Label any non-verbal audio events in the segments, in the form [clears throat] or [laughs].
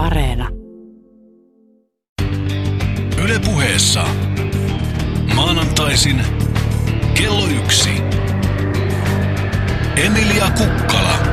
Areena. Yle puheessa. Maanantaisin kello yksi. Emilia Kukkala.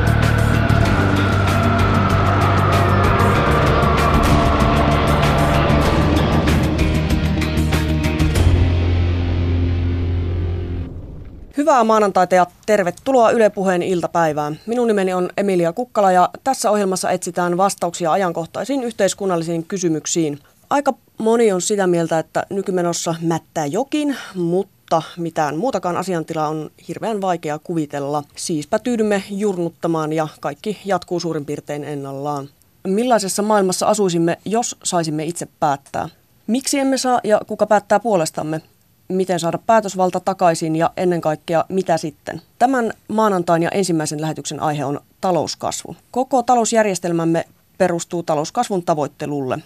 Hyvää maanantaita ja tervetuloa Yle Puheen iltapäivään. Minun nimeni on Emilia Kukkala ja tässä ohjelmassa etsitään vastauksia ajankohtaisiin yhteiskunnallisiin kysymyksiin. Aika moni on sitä mieltä, että nykymenossa mättää jokin, mutta mitään muutakaan asiantilaa on hirveän vaikea kuvitella. Siispä tyydymme jurnuttamaan ja kaikki jatkuu suurin piirtein ennallaan. Millaisessa maailmassa asuisimme, jos saisimme itse päättää? Miksi emme saa ja kuka päättää puolestamme? Miten saada päätösvalta takaisin ja ennen kaikkea mitä sitten. Tämän maanantain ja ensimmäisen lähetyksen aihe on talouskasvu. Koko talousjärjestelmämme perustuu talouskasvun tavoittelulle.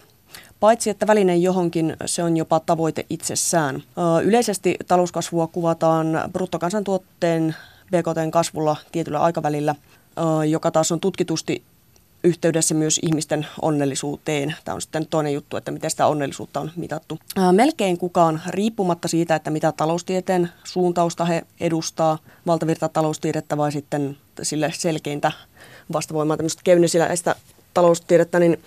Paitsi että väline johonkin, se on jopa tavoite itsessään. Yleisesti talouskasvua kuvataan bruttokansantuotteen BKTn kasvulla tietyllä aikavälillä, joka taas on tutkitusti yhteydessä myös ihmisten onnellisuuteen. Tämä on sitten toinen juttu, että miten sitä onnellisuutta on mitattu. Melkein kukaan, riippumatta siitä, että mitä taloustieteen suuntausta he edustaa, valtavirta taloustiedettä vai sitten sille selkeintä vastavoimaa tämmöistä keynesiläistä taloustiedettä, niin,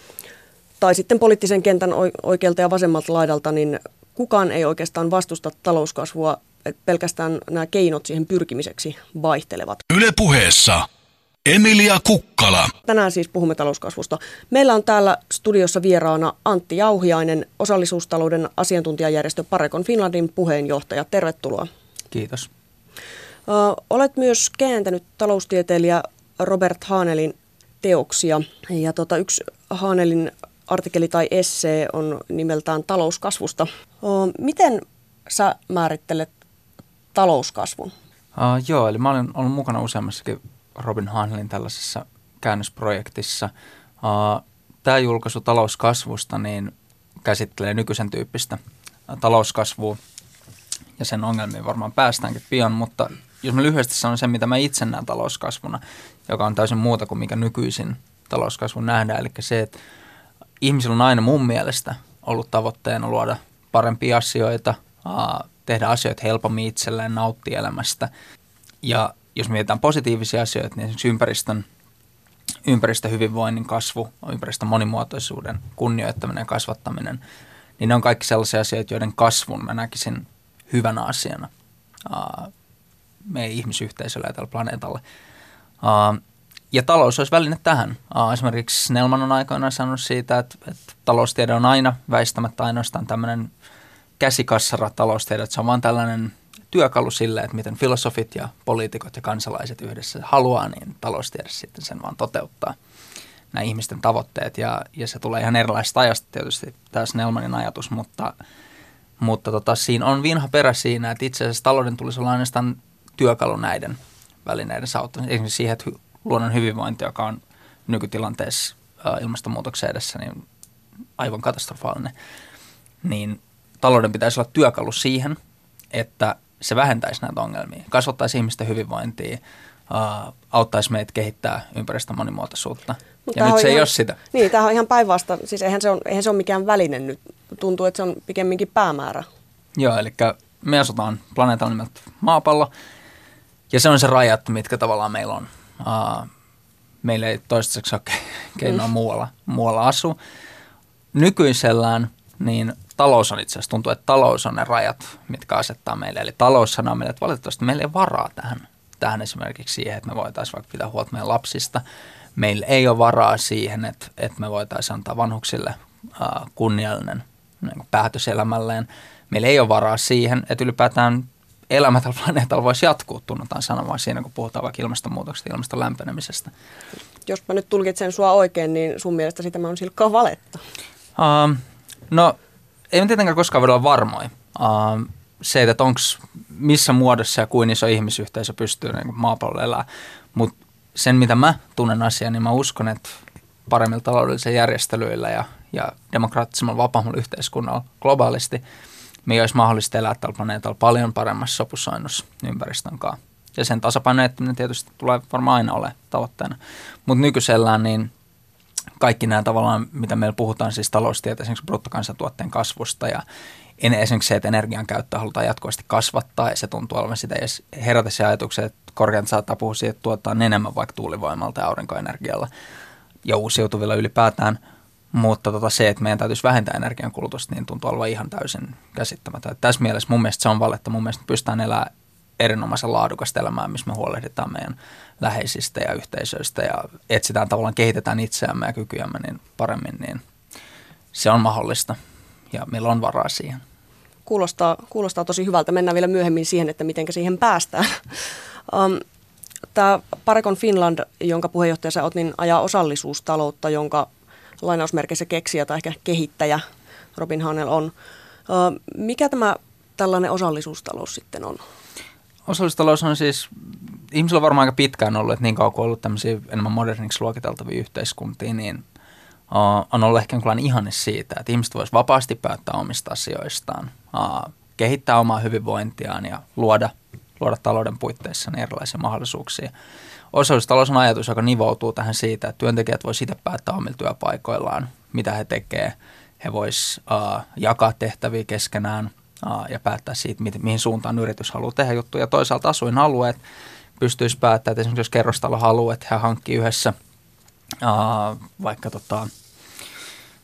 tai sitten poliittisen kentän oikealta ja vasemmalta laidalta, niin kukaan ei oikeastaan vastusta talouskasvua, pelkästään nämä keinot siihen pyrkimiseksi vaihtelevat. Yle puheessa Emilia Kukkala. Tänään siis puhumme talouskasvusta. Meillä on täällä studiossa vieraana Antti Jauhiainen, osallisuustalouden asiantuntijajärjestö Parekon Finlandin puheenjohtaja. Tervetuloa. Kiitos. Ö, olet myös kääntänyt taloustieteilijä Robert Haanelin teoksia. Ja tota, yksi Haanelin artikkeli tai essee on nimeltään talouskasvusta. Ö, miten sä määrittelet talouskasvun? Uh, joo, eli mä olen ollut mukana useammassakin Robin Hanlin tällaisessa käännösprojektissa. Tämä julkaisu talouskasvusta niin käsittelee nykyisen tyyppistä talouskasvua ja sen ongelmiin varmaan päästäänkin pian, mutta jos mä lyhyesti sanon sen, mitä mä itse näen talouskasvuna, joka on täysin muuta kuin mikä nykyisin talouskasvu nähdään, eli se, että ihmisillä on aina mun mielestä ollut tavoitteena luoda parempia asioita, tehdä asioita helpommin itselleen, nauttia elämästä. Ja jos mietitään positiivisia asioita, niin esimerkiksi ympäristön, ympäristöhyvinvoinnin kasvu, ympäristön monimuotoisuuden kunnioittaminen ja kasvattaminen, niin ne on kaikki sellaisia asioita, joiden kasvun mä näkisin hyvänä asiana meidän ihmisyhteisölle ja tällä planeetalla. Ja talous olisi väline tähän. Esimerkiksi Snellman on aikoinaan sanonut siitä, että, että taloustiede on aina väistämättä ainoastaan tämmöinen käsikassara taloustiede, että se on vaan tällainen – työkalu sille, että miten filosofit ja poliitikot ja kansalaiset yhdessä haluaa, niin taloustiede sitten sen vaan toteuttaa nämä ihmisten tavoitteet. Ja, ja se tulee ihan erilaisesta ajasta tietysti, tämä Snellmanin ajatus, mutta, mutta tota, siinä on vinha perä siinä, että itse asiassa talouden tulisi olla ainoastaan työkalu näiden välineiden sautta. Esimerkiksi siihen, että luonnon hyvinvointi, joka on nykytilanteessa ilmastonmuutoksen edessä, niin aivan katastrofaalinen, niin talouden pitäisi olla työkalu siihen, että se vähentäisi näitä ongelmia, kasvattaisi ihmisten hyvinvointia, uh, auttaisi meitä kehittää ympäristön monimuotoisuutta. Mut ja nyt se ihan, ei ole sitä. Niin, tämä on ihan päinvasta. Siis eihän se, on, eihän se ole mikään väline nyt. Tuntuu, että se on pikemminkin päämäärä. Joo, eli me asutaan planeetalla nimeltä maapallo. Ja se on se rajat, mitkä tavallaan meillä on. Uh, meillä ei toistaiseksi ole keinoa mm. muualla, muualla asu. Nykyisellään niin talous on itse asiassa, tuntuu, että talous on ne rajat, mitkä asettaa meille. Eli talous sanoo meille, että valitettavasti meillä ei varaa tähän, tähän esimerkiksi siihen, että me voitaisiin vaikka pitää huolta meidän lapsista. Meillä ei ole varaa siihen, että, että me voitaisiin antaa vanhuksille kunniallinen niin päätös elämälleen. Meillä ei ole varaa siihen, että ylipäätään elämä tällä planeetalla voisi jatkuu, tunnutaan sanomaan siinä, kun puhutaan vaikka ilmastonmuutoksesta, ilmaston lämpenemisestä. Jos mä nyt tulkitsen sua oikein, niin sun mielestä tämä on silkkaa valetta. Uh, no ei me tietenkään koskaan voida olla varmoja. Uh, se, että onko missä muodossa ja kuin iso ihmisyhteisö pystyy niin maapallolla elämään. Mutta sen, mitä mä tunnen asiaa, niin mä uskon, että paremmilla taloudellisilla järjestelyillä ja, ja demokraattisemmalla vapaammalla yhteiskunnalla globaalisti me olisi mahdollista elää tällä planeetalla paljon paremmassa sopusoinnussa ympäristön kanssa. Ja sen tasapainoittaminen tietysti tulee varmaan aina ole tavoitteena. Mutta nykyisellään niin kaikki nämä tavallaan, mitä meillä puhutaan siis taloustieteessä, esimerkiksi bruttokansantuotteen kasvusta ja esimerkiksi se, että energian käyttöä halutaan jatkuvasti kasvattaa ja se tuntuu olevan sitä, jos herätä se ajatuksen, että korkean saattaa puhua siitä, että tuotetaan enemmän vaikka tuulivoimalta ja aurinkoenergialla ja uusiutuvilla ylipäätään, mutta tota se, että meidän täytyisi vähentää energiankulutusta, niin tuntuu olevan ihan täysin käsittämätöntä. Tässä mielessä mun mielestä se on valetta. Mun mielestä pystytään elämään erinomaisen laadukasta elämää, missä me huolehditaan meidän läheisistä ja yhteisöistä ja etsitään tavallaan, kehitetään itseämme ja kykyjämme niin paremmin, niin se on mahdollista ja meillä on varaa siihen. Kuulostaa, kuulostaa tosi hyvältä. Mennään vielä myöhemmin siihen, että miten siihen päästään. [laughs] Um, Tämä Parekon Finland, jonka puheenjohtaja sä oot, niin ajaa osallisuustaloutta, jonka lainausmerkeissä keksijä tai ehkä kehittäjä Robin Hanel on. Mikä tämä tällainen osallisuustalous sitten on? Osallisuustalous on siis, ihmisillä on varmaan aika pitkään ollut, että niin kauan kuin ollut tämmöisiä enemmän moderniksi luokiteltavia yhteiskuntia, niin on ollut ehkä jonkinlainen ihanne siitä, että ihmiset voisivat vapaasti päättää omista asioistaan, kehittää omaa hyvinvointiaan ja luoda, luoda talouden puitteissa erilaisia mahdollisuuksia. Osallisuustalous on ajatus, joka nivoutuu tähän siitä, että työntekijät voisivat itse päättää omilla työpaikoillaan, mitä he tekevät. He voisivat uh, jakaa tehtäviä keskenään ja päättää siitä, mi- mihin suuntaan yritys haluaa tehdä juttuja. Ja toisaalta asuinalueet pystyisi päättämään, että esimerkiksi jos kerrostalo haluaa, että he hankkii yhdessä vaikka tota,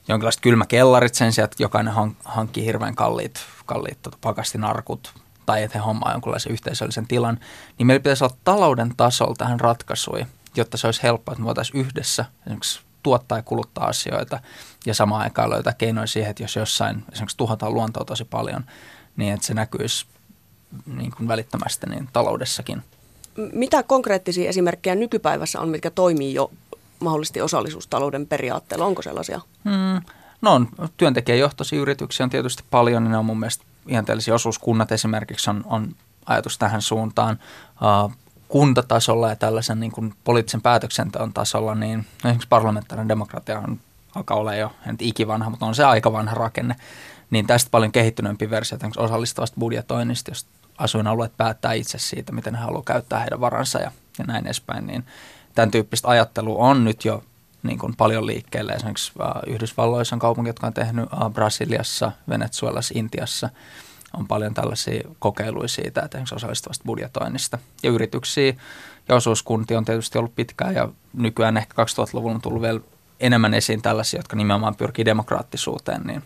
jonkinlaiset kylmäkellarit sen sijaan, että jokainen hankkii hirveän kalliit, kalliit tota, pakastinarkut tai että he hommaa jonkinlaisen yhteisöllisen tilan, niin meillä pitäisi olla talouden tasolla tähän ratkaisuja, jotta se olisi helppoa, että me voitaisiin yhdessä esimerkiksi tuottaa ja kuluttaa asioita ja samaan aikaan löytää keinoja siihen, että jos jossain esimerkiksi tuhotaan luontoa tosi paljon, niin että se näkyisi niin kuin välittömästi niin taloudessakin. Mitä konkreettisia esimerkkejä nykypäivässä on, mitkä toimii jo mahdollisesti osallisuustalouden periaatteella? Onko sellaisia? Hmm. No on työntekijäjohtoisia yrityksiä on tietysti paljon, niin ne on mun mielestä ihanteellisia osuuskunnat esimerkiksi on, on ajatus tähän suuntaan. Uh, kuntatasolla ja tällaisen niin kuin poliittisen päätöksenteon tasolla, niin esimerkiksi parlamentaarinen demokratia on, alkaa olla jo, en ikivanha, mutta on se aika vanha rakenne. Niin tästä paljon kehittyneempi versio osallistavasta budjetoinnista, jos asuinalueet päättää itse siitä, miten he haluavat käyttää heidän varansa ja, ja näin edespäin, niin tämän tyyppistä ajattelua on nyt jo niin kuin paljon liikkeelle. Esimerkiksi Yhdysvalloissa on kaupunki, jotka on tehnyt Brasiliassa, Venezuelassa, Intiassa. On paljon tällaisia kokeiluja siitä, että osallistavasta budjetoinnista. Ja yrityksiä ja osuuskuntia on tietysti ollut pitkään ja nykyään ehkä 2000-luvulla on tullut vielä enemmän esiin tällaisia, jotka nimenomaan pyrkii demokraattisuuteen niin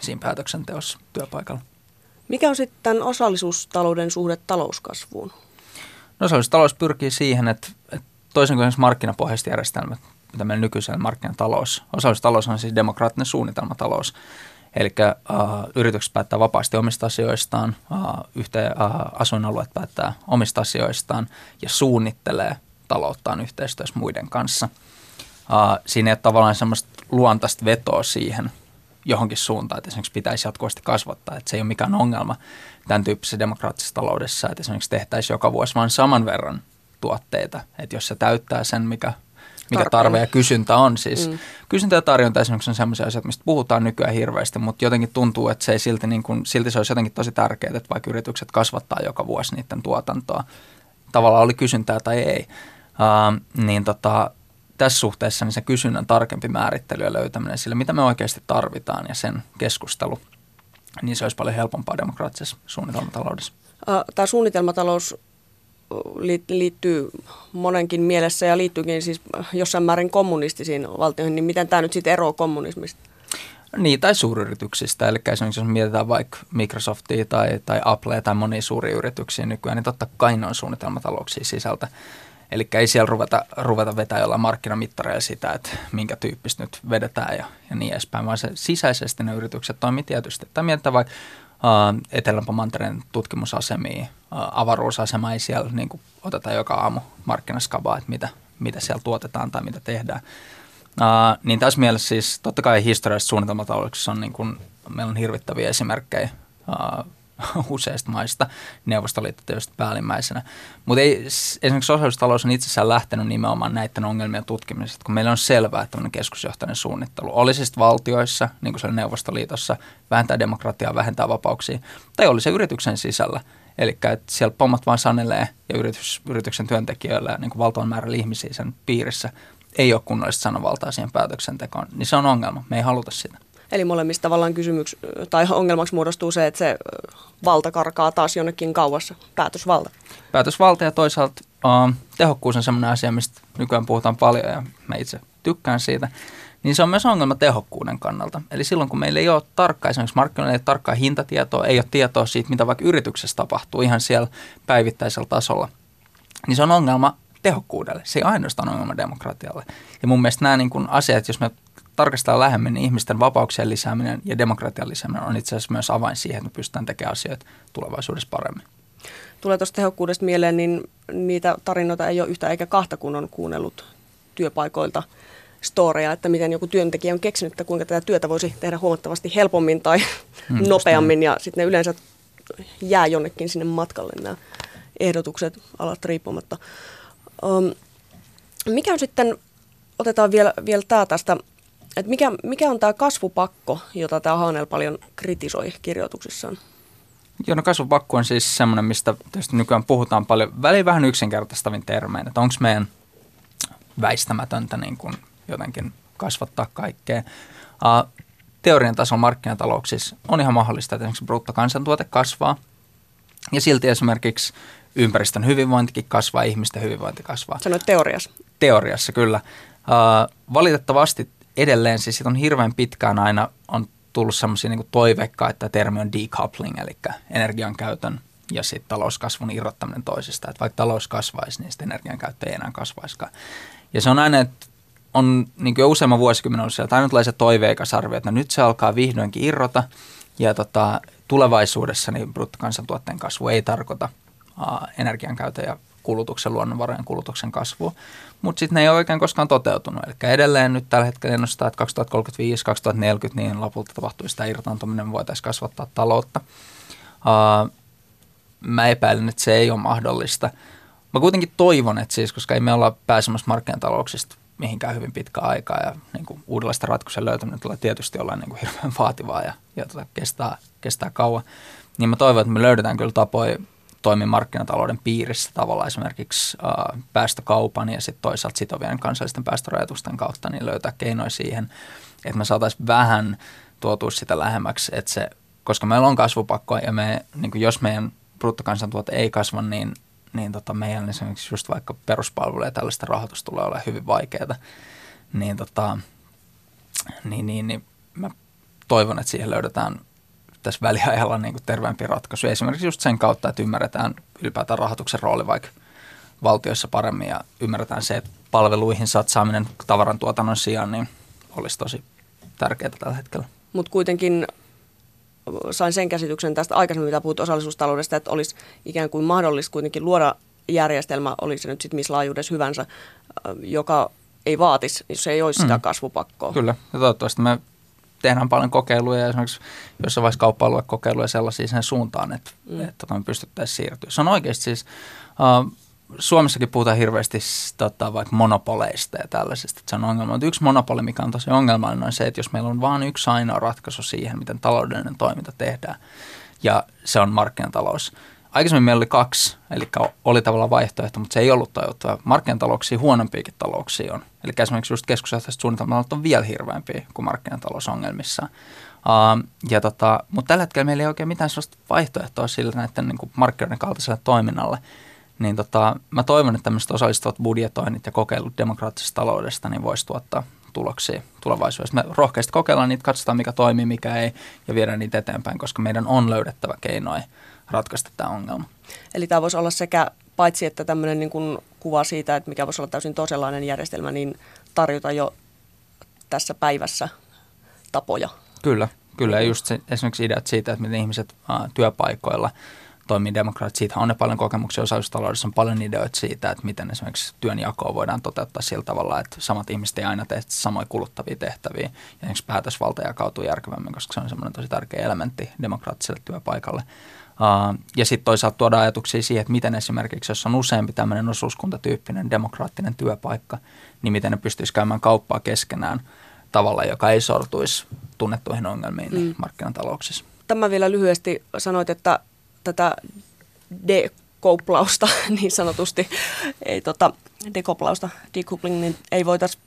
siinä päätöksenteossa työpaikalla. Mikä on sitten osallisuustalouden suhde talouskasvuun? No osallisuustalous pyrkii siihen, että, että toisin kuin markkinapohjaiset järjestelmät, mitä meillä nykyisellä markkinatalous. Osallisuustalous on siis demokraattinen suunnitelmatalous. Eli uh, yritykset päättää vapaasti omista asioistaan, uh, yhteen, uh, asuinalueet päättää omista asioistaan ja suunnittelee talouttaan yhteistyössä muiden kanssa. Uh, siinä ei ole tavallaan semmoista luontaista vetoa siihen johonkin suuntaan, että esimerkiksi pitäisi jatkuvasti kasvattaa, että se ei ole mikään ongelma tämän tyyppisessä demokraattisessa taloudessa, että esimerkiksi tehtäisiin joka vuosi vain saman verran tuotteita, että jos se täyttää sen, mikä mikä tarve ja kysyntä on. Siis mm. kysyntä ja tarjonta esimerkiksi on sellaisia asioita, mistä puhutaan nykyään hirveästi, mutta jotenkin tuntuu, että se ei silti, niin kuin, silti se olisi jotenkin tosi tärkeää, että vaikka yritykset kasvattaa joka vuosi niiden tuotantoa, tavallaan oli kysyntää tai ei, uh, niin tota, tässä suhteessa niin se kysynnän tarkempi määrittely ja löytäminen sille, mitä me oikeasti tarvitaan ja sen keskustelu, niin se olisi paljon helpompaa demokraattisessa suunnitelmataloudessa. Tämä suunnitelmatalous liittyy monenkin mielessä ja liittyykin siis jossain määrin kommunistisiin valtioihin, niin miten tämä nyt sitten eroaa kommunismista? Niin, tai suuryrityksistä. Eli esimerkiksi jos mietitään vaikka Microsoftia tai, tai Applea tai monia suuria yrityksiä nykyään, niin totta kai ne on suunnitelmatalouksia sisältä. Eli ei siellä ruveta, ruveta vetää jollain markkinamittareilla sitä, että minkä tyyppistä nyt vedetään ja, ja niin edespäin, vaan se sisäisesti ne yritykset toimii tietysti. Tai mietitään vaikka uh, Etelä-Mantereen tutkimusasemia, uh, avaruusasema ei siellä niin kuin, oteta joka aamu markkinaskabaa, että mitä, mitä siellä tuotetaan tai mitä tehdään. Uh, niin tässä mielessä siis totta kai historiallisessa suunnitelmatalouksessa on niin kuin, meillä on hirvittäviä esimerkkejä uh, [laughs] useista maista, Neuvostoliitto tietysti päällimmäisenä. Mutta ei, esimerkiksi sosiaalistalous on itsessään lähtenyt nimenomaan näiden ongelmien tutkimisesta, kun meillä on selvää, että tämmöinen keskusjohtainen suunnittelu oli siis valtioissa, niin kuin se oli Neuvostoliitossa, vähentää demokratiaa, vähentää vapauksia, tai oli se yrityksen sisällä. Eli että siellä pommat vaan sanelee ja yritys, yrityksen työntekijöillä ja niin kuin valtavan määrällä ihmisiä sen piirissä ei ole kunnollista sanovaltaa siihen päätöksentekoon, niin se on ongelma. Me ei haluta sitä. Eli molemmista tavallaan kysymyks, tai ongelmaksi muodostuu se, että se valta karkaa taas jonnekin kauas, päätösvalta. Päätösvalta ja toisaalta uh, tehokkuus on sellainen asia, mistä nykyään puhutaan paljon ja mä itse tykkään siitä. Niin se on myös ongelma tehokkuuden kannalta. Eli silloin kun meillä ei ole tarkkaa, esimerkiksi markkinoilla ei ole tarkkaa hintatietoa, ei ole tietoa siitä, mitä vaikka yrityksessä tapahtuu ihan siellä päivittäisellä tasolla, niin se on ongelma tehokkuudelle. Se ei ainoastaan ongelma demokratialle. Ja mun mielestä nämä niin kuin asiat, jos me tarkastellaan lähemmin, niin ihmisten vapauksien lisääminen ja demokratian lisääminen on itse asiassa myös avain siihen, että me pystytään tekemään asioita tulevaisuudessa paremmin. Tulee tuosta tehokkuudesta mieleen, niin niitä tarinoita ei ole yhtä eikä kahta, kun on kuunnellut työpaikoilta storeja, että miten joku työntekijä on keksinyt, että kuinka tätä työtä voisi tehdä huomattavasti helpommin tai hmm, nopeammin, ja sitten ne yleensä jää jonnekin sinne matkalle nämä ehdotukset alat riippumatta. Um, mikä on sitten, otetaan vielä, vielä tämä tästä, että mikä, mikä on tämä kasvupakko, jota tämä Haanel paljon kritisoi kirjoituksissaan? Joo, no kasvupakko on siis semmoinen, mistä tietysti nykyään puhutaan paljon, väliin vähän yksinkertaistavin termein, että onko meidän väistämätöntä niin kuin jotenkin kasvattaa kaikkea. Uh, teorian tasolla markkinatalouksissa on ihan mahdollista, että esimerkiksi bruttokansantuote kasvaa ja silti esimerkiksi ympäristön hyvinvointikin kasvaa, ihmisten hyvinvointi kasvaa. Sanoit teoriassa. Teoriassa, kyllä. Uh, valitettavasti edelleen siis on hirveän pitkään aina on tullut semmoisia niin toiveikkaa, että termi on decoupling, eli energian käytön ja sitten talouskasvun irrottaminen toisesta. Että vaikka talous kasvaisi, niin sitten energian käyttö ei enää kasvaisikaan. Ja se on aina, että on niin jo useamman vuosikymmenen ollut sieltä toiveikas arvio, että no nyt se alkaa vihdoinkin irrota ja tota, tulevaisuudessa niin bruttokansantuotteen kasvu ei tarkoita energian käytön ja kulutuksen, luonnonvarojen kulutuksen kasvua. Mutta sitten ne ei ole oikein koskaan toteutunut. Eli edelleen nyt tällä hetkellä ennustaa, että 2035-2040 niin lopulta tapahtuu sitä irtaantuminen, voitaisiin kasvattaa taloutta. Uh, mä epäilen, että se ei ole mahdollista. Mä kuitenkin toivon, että siis, koska ei me olla pääsemässä markkinatalouksista mihinkään hyvin pitkään aikaa ja niin kuin uudenlaista ratkaisuja löytäminen tulee tietysti olla niin kuin hirveän vaativaa ja, ja tota, kestää, kestää kauan. Niin mä toivon, että me löydetään kyllä tapoja toimia markkinatalouden piirissä tavallaan esimerkiksi päästökaupan ja sitten toisaalta sitovien kansallisten päästörajoitusten kautta niin löytää keinoja siihen, että me saataisiin vähän tuotua sitä lähemmäksi, että se, koska meillä on kasvupakko ja me, niin kuin jos meidän bruttokansantuote ei kasva, niin niin tota meidän esimerkiksi just vaikka peruspalveluja ja tällaista rahoitusta tulee olemaan hyvin vaikeaa, niin, tota, niin, niin, niin mä toivon, että siihen löydetään tässä väliajalla niin kuin terveempi ratkaisu. Esimerkiksi just sen kautta, että ymmärretään ylipäätään rahoituksen rooli vaikka valtioissa paremmin ja ymmärretään se, että palveluihin satsaaminen tavaran tuotannon sijaan niin olisi tosi tärkeää tällä hetkellä. Mutta kuitenkin sain sen käsityksen tästä aikaisemmin, mitä puhut osallisuustaloudesta, että olisi ikään kuin mahdollista kuitenkin luoda järjestelmä, oli se nyt sitten missä laajuudessa hyvänsä, joka ei vaatisi, jos ei olisi sitä mm. kasvupakkoa. Kyllä, ja toivottavasti me tehdään paljon kokeiluja ja esimerkiksi jossain vaiheessa kauppa-aluekokeiluja sellaisia sen suuntaan, että, mm. että tota, me pystyttäisiin siirtyä. Se on oikeasti siis, uh, Suomessakin puhutaan hirveästi tota, vaikka monopoleista ja tällaisista, että se on ongelma. Mutta yksi monopoli, mikä on tosi ongelmallinen, on se, että jos meillä on vain yksi ainoa ratkaisu siihen, miten taloudellinen toiminta tehdään, ja se on markkinatalous. Aikaisemmin meillä oli kaksi, eli oli tavallaan vaihtoehto, mutta se ei ollut toivottava. Markkinatalouksia huonompiakin talouksia on. Eli esimerkiksi just keskusjohtaiset suunnitelmat on vielä hirveämpiä kuin markkinatalousongelmissa. Uh, ja tota, mutta tällä hetkellä meillä ei oikein mitään sellaista vaihtoehtoa sillä näiden niin markkinoiden kaltaiselle toiminnalle niin tota, mä toivon, että tämmöiset osallistuvat budjetoinnit ja kokeilut demokraattisesta taloudesta niin voisi tuottaa tuloksia tulevaisuudessa. Me rohkeasti kokeillaan niitä, katsotaan mikä toimii, mikä ei ja viedään niitä eteenpäin, koska meidän on löydettävä keinoja ratkaista tämä ongelma. Eli tämä voisi olla sekä paitsi, että tämmöinen niin kuin kuva siitä, että mikä voisi olla täysin toisenlainen järjestelmä, niin tarjota jo tässä päivässä tapoja. Kyllä, kyllä. Ja just se, esimerkiksi ideat siitä, että miten ihmiset ää, työpaikoilla – toimii demokraatit. Siitä on ne paljon kokemuksia osallisuustaloudessa, on paljon ideoita siitä, että miten esimerkiksi työnjakoa voidaan toteuttaa sillä tavalla, että samat ihmiset ei aina tee samoja kuluttavia tehtäviä. Ja esimerkiksi päätösvalta jakautuu järkevämmin, koska se on semmoinen tosi tärkeä elementti demokraattiselle työpaikalle. Ja sitten toisaalta tuoda ajatuksia siihen, että miten esimerkiksi, jos on useampi tämmöinen osuuskuntatyyppinen demokraattinen työpaikka, niin miten ne pystyisi käymään kauppaa keskenään tavalla, joka ei sortuisi tunnettuihin ongelmiin mm. markkinatalouksissa. Tämä vielä lyhyesti sanoit, että tätä dekouplausta [laughs] niin sanotusti, ei tota, dekoplausta, decoupling, niin ei voitaisiin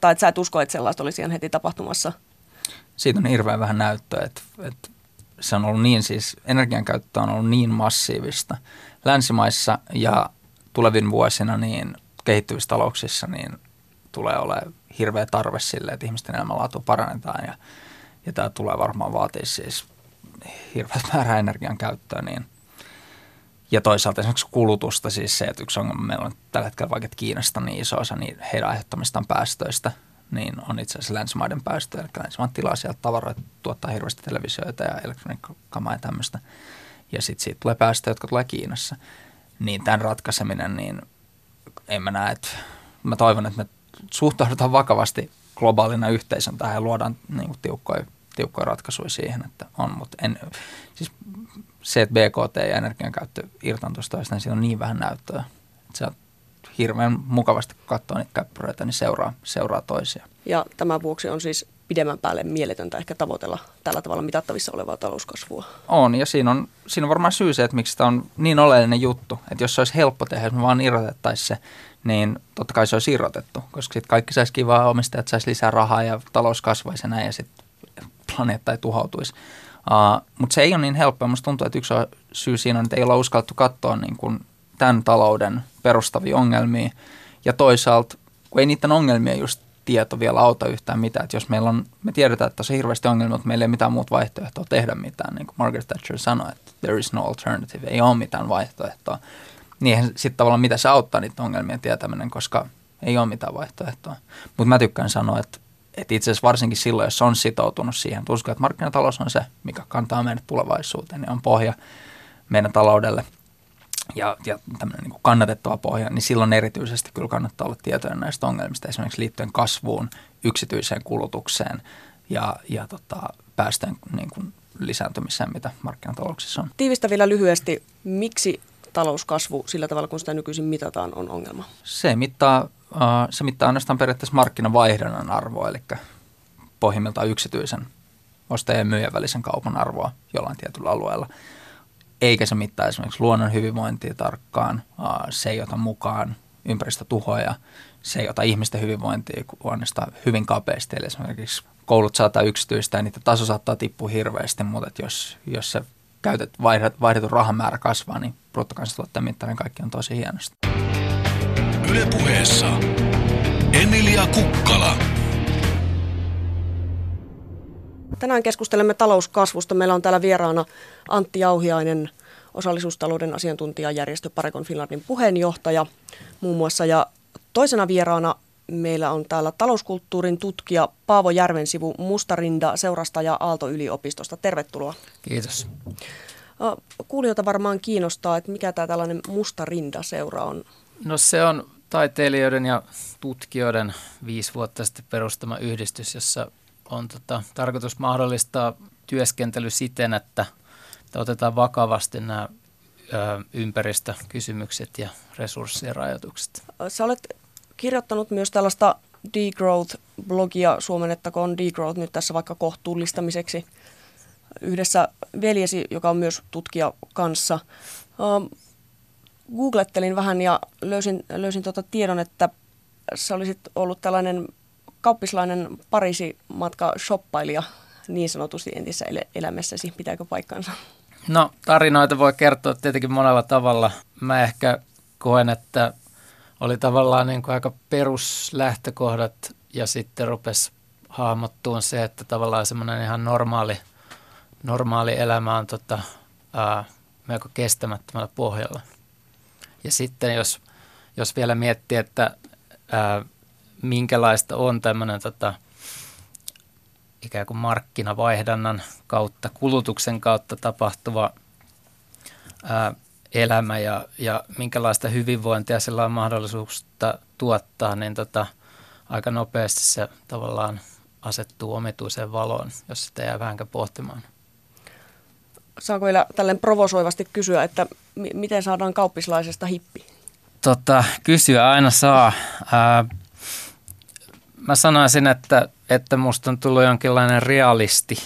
tai että sä et usko, että sellaista olisi ihan heti tapahtumassa? Siitä on hirveän vähän näyttöä, että, että se on ollut niin siis, energiankäyttö on ollut niin massiivista länsimaissa ja tulevin vuosina niin kehittyvissä talouksissa niin tulee olemaan hirveä tarve sille, että ihmisten elämänlaatu parannetaan ja, ja tämä tulee varmaan vaatii siis hirveät määrää energian käyttöä. Niin. Ja toisaalta esimerkiksi kulutusta, siis se, että yksi ongelma meillä on tällä hetkellä vaikka Kiinasta niin iso osa niin heidän aiheuttamistaan päästöistä, niin on itse asiassa länsimaiden päästöjä. Eli länsimaat tilaa sieltä tavaroita, tuottaa hirveästi televisioita ja elektroniikkakamaa ja tämmöistä. Ja sitten siitä tulee päästöjä, jotka tulee Kiinassa. Niin tämän ratkaiseminen, niin en mä näe, että mä toivon, että me suhtaudutaan vakavasti globaalina yhteisön tähän ja luodaan niin kuin tiukkoja, tiukkoja ratkaisuja siihen, että on, mutta en, siis se, että BKT ja energian käyttö irtaantuisi toistaan, siinä on niin vähän näyttöä. Että se on hirveän mukavasti, kun katsoo niitä käppyröitä, niin seuraa, seuraa toisia. Ja tämän vuoksi on siis pidemmän päälle mieletöntä ehkä tavoitella tällä tavalla mitattavissa olevaa talouskasvua. On, ja siinä on, siinä on varmaan syy se, että miksi tämä on niin oleellinen juttu. Että jos se olisi helppo tehdä, jos me vaan irrotettaisiin se, niin totta kai se olisi irrotettu, koska sitten kaikki saisi kivaa, omistajat saisi lisää rahaa ja talous kasvaisi ja näin, ja sitten planeetta ei tuhoutuisi. Uh, Mutta se ei ole niin helppoa. Minusta tuntuu, että yksi syy siinä on, että ei olla uskallettu katsoa niin kuin tämän talouden perustavia ongelmia. Ja toisaalta, kun ei niiden ongelmia just tieto vielä auta yhtään mitään. Että jos meillä on, me tiedetään, että on hirveästi ongelmia, mutta meillä ei ole mitään muuta vaihtoehtoa tehdä mitään. Niin kuin Margaret Thatcher sanoi, että there is no alternative, ei ole mitään vaihtoehtoa. Niin sitten tavallaan mitä se auttaa niitä ongelmien tietäminen, koska ei ole mitään vaihtoehtoa. Mutta mä tykkään sanoa, että, että itse asiassa varsinkin silloin, jos on sitoutunut siihen, että uskon, että markkinatalous on se, mikä kantaa meidät tulevaisuuteen, niin on pohja meidän taloudelle – ja, ja tämmöinen niin kannatettava pohja, niin silloin erityisesti kyllä kannattaa olla tietoinen näistä ongelmista, esimerkiksi liittyen kasvuun, yksityiseen kulutukseen ja, ja tota, päästöjen niin kuin lisääntymiseen, mitä markkinatalouksissa on. Tiivistä vielä lyhyesti, miksi talouskasvu sillä tavalla, kun sitä nykyisin mitataan, on ongelma? Se mittaa, se mittaa ainoastaan periaatteessa markkinavaihdunnan arvoa, eli pohjimmiltaan yksityisen ostajan ja myyjän välisen kaupan arvoa jollain tietyllä alueella – eikä se mittaa esimerkiksi luonnon hyvinvointia tarkkaan, se ei ota mukaan ympäristötuhoja, se ei ota ihmisten hyvinvointia huoneesta hyvin kapeasti, eli esimerkiksi koulut saattaa yksityistä ja niiden taso saattaa tippua hirveästi, mutta jos, jos se käytet, vaihdet, vaihdetun rahamäärä kasvaa, niin bruttokansantuotteen mittainen kaikki on tosi hienosti. Ylepuheessa Emilia Kukkala. Tänään keskustelemme talouskasvusta. Meillä on täällä vieraana Antti Jauhiainen, osallisuustalouden asiantuntijajärjestö Parekon Finlandin puheenjohtaja muun muassa. Ja toisena vieraana meillä on täällä talouskulttuurin tutkija Paavo Järvensivu Mustarinda seurasta ja Aalto-yliopistosta. Tervetuloa. Kiitos. Kuulijoita varmaan kiinnostaa, että mikä tämä tällainen Mustarinda-seura on? No se on taiteilijoiden ja tutkijoiden viisi vuotta sitten perustama yhdistys, jossa on tota, tarkoitus mahdollistaa työskentely siten, että, että otetaan vakavasti nämä ö, ympäristökysymykset ja resurssien rajoitukset. Sä olet kirjoittanut myös tällaista degrowth-blogia suomennettakoon degrowth nyt tässä vaikka kohtuullistamiseksi yhdessä veljesi, joka on myös tutkija kanssa. Googlettelin vähän ja löysin, löysin tuota tiedon, että sä olisit ollut tällainen kauppislainen Pariisi-matka shoppailija niin sanotusti entisessä el- elämässäsi. Pitääkö paikkansa? No tarinoita voi kertoa tietenkin monella tavalla. Mä ehkä koen, että oli tavallaan niin kuin aika peruslähtökohdat ja sitten rupesi hahmottuun se, että tavallaan semmoinen ihan normaali, normaali elämä on tota, ää, melko kestämättömällä pohjalla. Ja sitten jos, jos vielä miettii, että ää, minkälaista on tämmöinen tota, ikään kuin markkinavaihdannan kautta, kulutuksen kautta tapahtuva ää, elämä ja, ja minkälaista hyvinvointia sillä on mahdollisuutta tuottaa, niin tota, aika nopeasti se tavallaan asettuu omituiseen valoon, jos sitä jää vähänkään pohtimaan. Saanko vielä tälleen provosoivasti kysyä, että m- miten saadaan kauppislaisesta hippi? Tota, kysyä aina saa. Ää, mä sanoisin, että, että musta on tullut jonkinlainen realisti.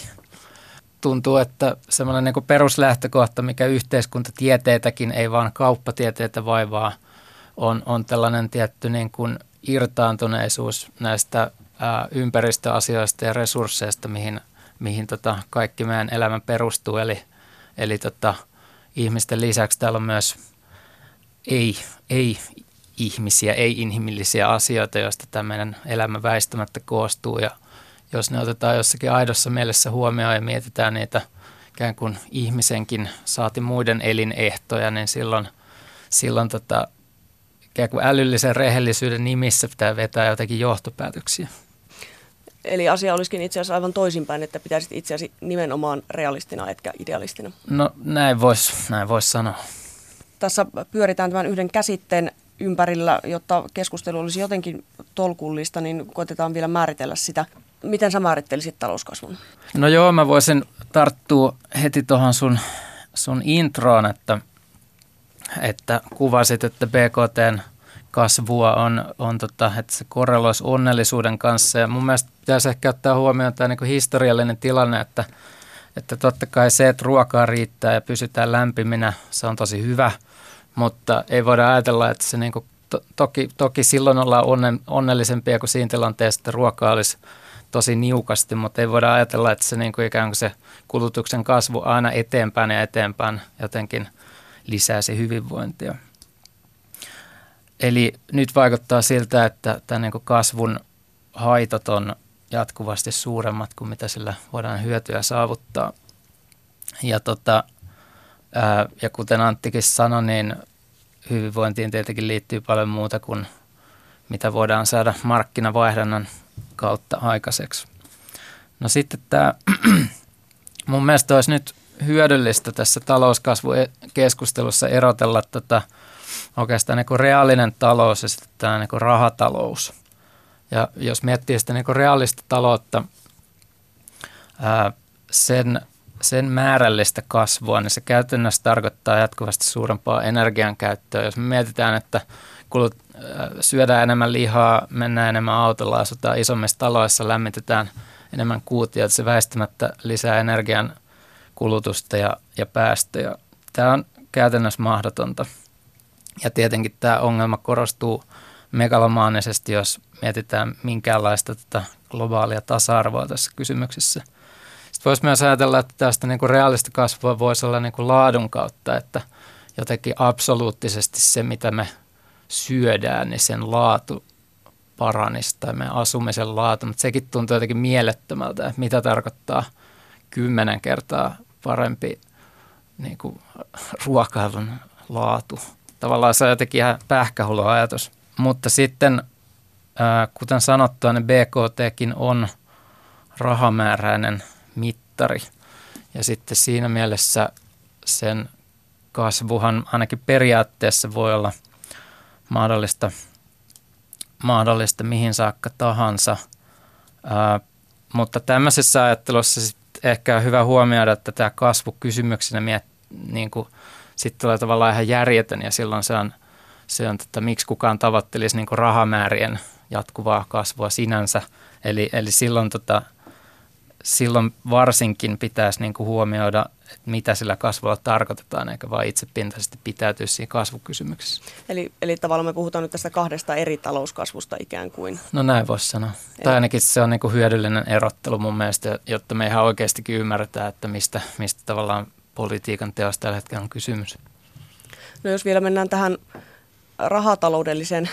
Tuntuu, että semmoinen niin peruslähtökohta, mikä yhteiskuntatieteitäkin, ei vaan kauppatieteitä vaivaa, on, on tällainen tietty niin kuin irtaantuneisuus näistä ää, ympäristöasioista ja resursseista, mihin, mihin tota kaikki meidän elämä perustuu. Eli, eli tota, ihmisten lisäksi täällä on myös ei, ei ihmisiä, ei-inhimillisiä asioita, joista tämä meidän elämä väistämättä koostuu. Ja jos ne otetaan jossakin aidossa mielessä huomioon ja mietitään niitä ikään kuin ihmisenkin saati muiden elinehtoja, niin silloin, silloin tota, ikään kuin älyllisen rehellisyyden nimissä pitää vetää jotakin johtopäätöksiä. Eli asia olisikin itse asiassa aivan toisinpäin, että pitäisit itseäsi nimenomaan realistina etkä idealistina. No näin voisi näin vois sanoa. Tässä pyöritään tämän yhden käsitteen ympärillä, jotta keskustelu olisi jotenkin tolkullista, niin koitetaan vielä määritellä sitä. Miten sä määrittelisit talouskasvun? No joo, mä voisin tarttua heti tuohon sun, sun introon, että, että kuvasit, että BKTn kasvua on, on tota, että se korreloisi onnellisuuden kanssa. Ja mun mielestä pitäisi ehkä ottaa huomioon tämä niin historiallinen tilanne, että, että totta kai se, että ruokaa riittää ja pysytään lämpiminä, se on tosi hyvä – mutta ei voida ajatella, että se niin kuin, to, toki, toki silloin ollaan onnen, onnellisempia kuin siinä tilanteessa, että ruoka olisi tosi niukasti, mutta ei voida ajatella, että se niin kuin ikään kuin se kulutuksen kasvu aina eteenpäin ja eteenpäin jotenkin lisäisi hyvinvointia. Eli nyt vaikuttaa siltä, että tämän niin kuin kasvun haitat on jatkuvasti suuremmat kuin mitä sillä voidaan hyötyä saavuttaa. Ja tota, ja kuten Anttikin sanoi, niin hyvinvointiin tietenkin liittyy paljon muuta kuin mitä voidaan saada markkinavaihdannan kautta aikaiseksi. No sitten tämä, [clears throat] mun mielestä olisi nyt hyödyllistä tässä talouskasvukeskustelussa erotella tätä oikeastaan niin reaalinen talous ja sitten tämä niin rahatalous. Ja jos miettii sitä niin reaalista taloutta, ää, sen sen määrällistä kasvua, niin se käytännössä tarkoittaa jatkuvasti suurempaa energiankäyttöä. Jos me mietitään, että kulut, äh, syödään enemmän lihaa, mennään enemmän autolla, asutaan isommissa taloissa, lämmitetään enemmän kuutioita, se väistämättä lisää energian kulutusta ja, ja päästöjä. Tämä on käytännössä mahdotonta. Ja tietenkin tämä ongelma korostuu megalomaanisesti, jos mietitään minkäänlaista tätä globaalia tasa-arvoa tässä kysymyksessä – voisi myös ajatella, että tästä niin kuin reaalista kasvua voisi olla niin kuin laadun kautta, että jotenkin absoluuttisesti se, mitä me syödään, niin sen laatu paranisi tai meidän asumisen laatu, mutta sekin tuntuu jotenkin mielettömältä, että mitä tarkoittaa kymmenen kertaa parempi niin kuin ruokailun laatu. Tavallaan se on jotenkin ihan pähkähullu ajatus. Mutta sitten, kuten sanottua, niin BKTkin on rahamääräinen – mittari. Ja sitten siinä mielessä sen kasvuhan ainakin periaatteessa voi olla mahdollista, mahdollista mihin saakka tahansa. Ää, mutta tämmöisessä ajattelussa sit ehkä on hyvä huomioida, että tämä kasvu kysymyksenä miet, niin kuin, sitten tulee tavallaan ihan järjetön ja silloin se on, se on että miksi kukaan tavoittelisi niin kuin rahamäärien jatkuvaa kasvua sinänsä. Eli, eli silloin tota, silloin varsinkin pitäisi niin kuin huomioida, että mitä sillä kasvulla tarkoitetaan, eikä vain itsepintaisesti pitäytyä siinä kasvukysymyksessä. Eli, eli tavallaan me puhutaan nyt tästä kahdesta eri talouskasvusta ikään kuin. No näin voisi sanoa. Eli... Tai ainakin se on niin kuin hyödyllinen erottelu mun mielestä, jotta me ihan oikeastikin ymmärretään, että mistä, mistä tavallaan politiikan teosta tällä hetkellä on kysymys. No jos vielä mennään tähän rahataloudellisen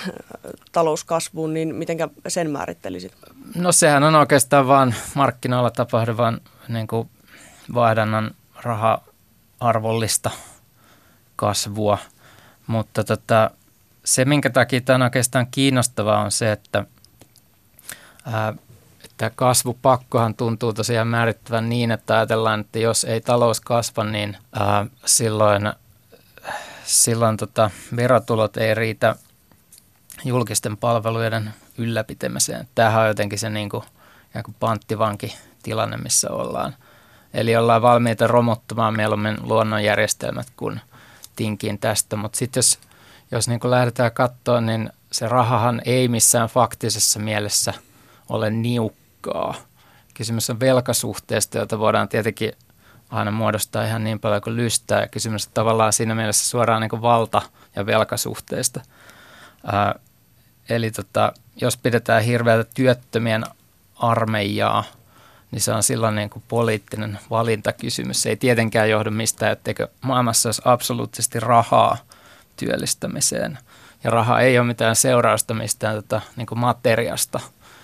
talouskasvuun, niin miten sen määrittelisit? No sehän on oikeastaan vain markkinoilla tapahtuvan niin kuin vaihdannan raha-arvollista kasvua, mutta tota, se, minkä takia tämä on oikeastaan kiinnostavaa, on se, että, ää, että kasvupakkohan tuntuu tosiaan määrittävän niin, että ajatellaan, että jos ei talous kasva, niin ää, silloin, silloin tota, verotulot ei riitä julkisten palveluiden ylläpitämiseen. Tämähän on jotenkin se niin kuin, kuin panttivanki tilanne, missä ollaan. Eli ollaan valmiita romuttamaan mieluummin luonnonjärjestelmät kuin tinkiin tästä. Mutta sitten jos, jos niin kuin lähdetään katsoa, niin se rahahan ei missään faktisessa mielessä ole niukkaa. Kysymys on velkasuhteesta, jota voidaan tietenkin aina muodostaa ihan niin paljon kuin lystää. Ja kysymys on tavallaan siinä mielessä suoraan niin valta- ja velkasuhteesta. Ää, eli tota, jos pidetään hirveätä työttömien armeijaa, niin se on silloin niin kuin poliittinen valintakysymys. Se ei tietenkään johdu mistään, etteikö maailmassa olisi absoluuttisesti rahaa työllistämiseen. Ja raha ei ole mitään seurausta mistään tota, niin kuin materiasta.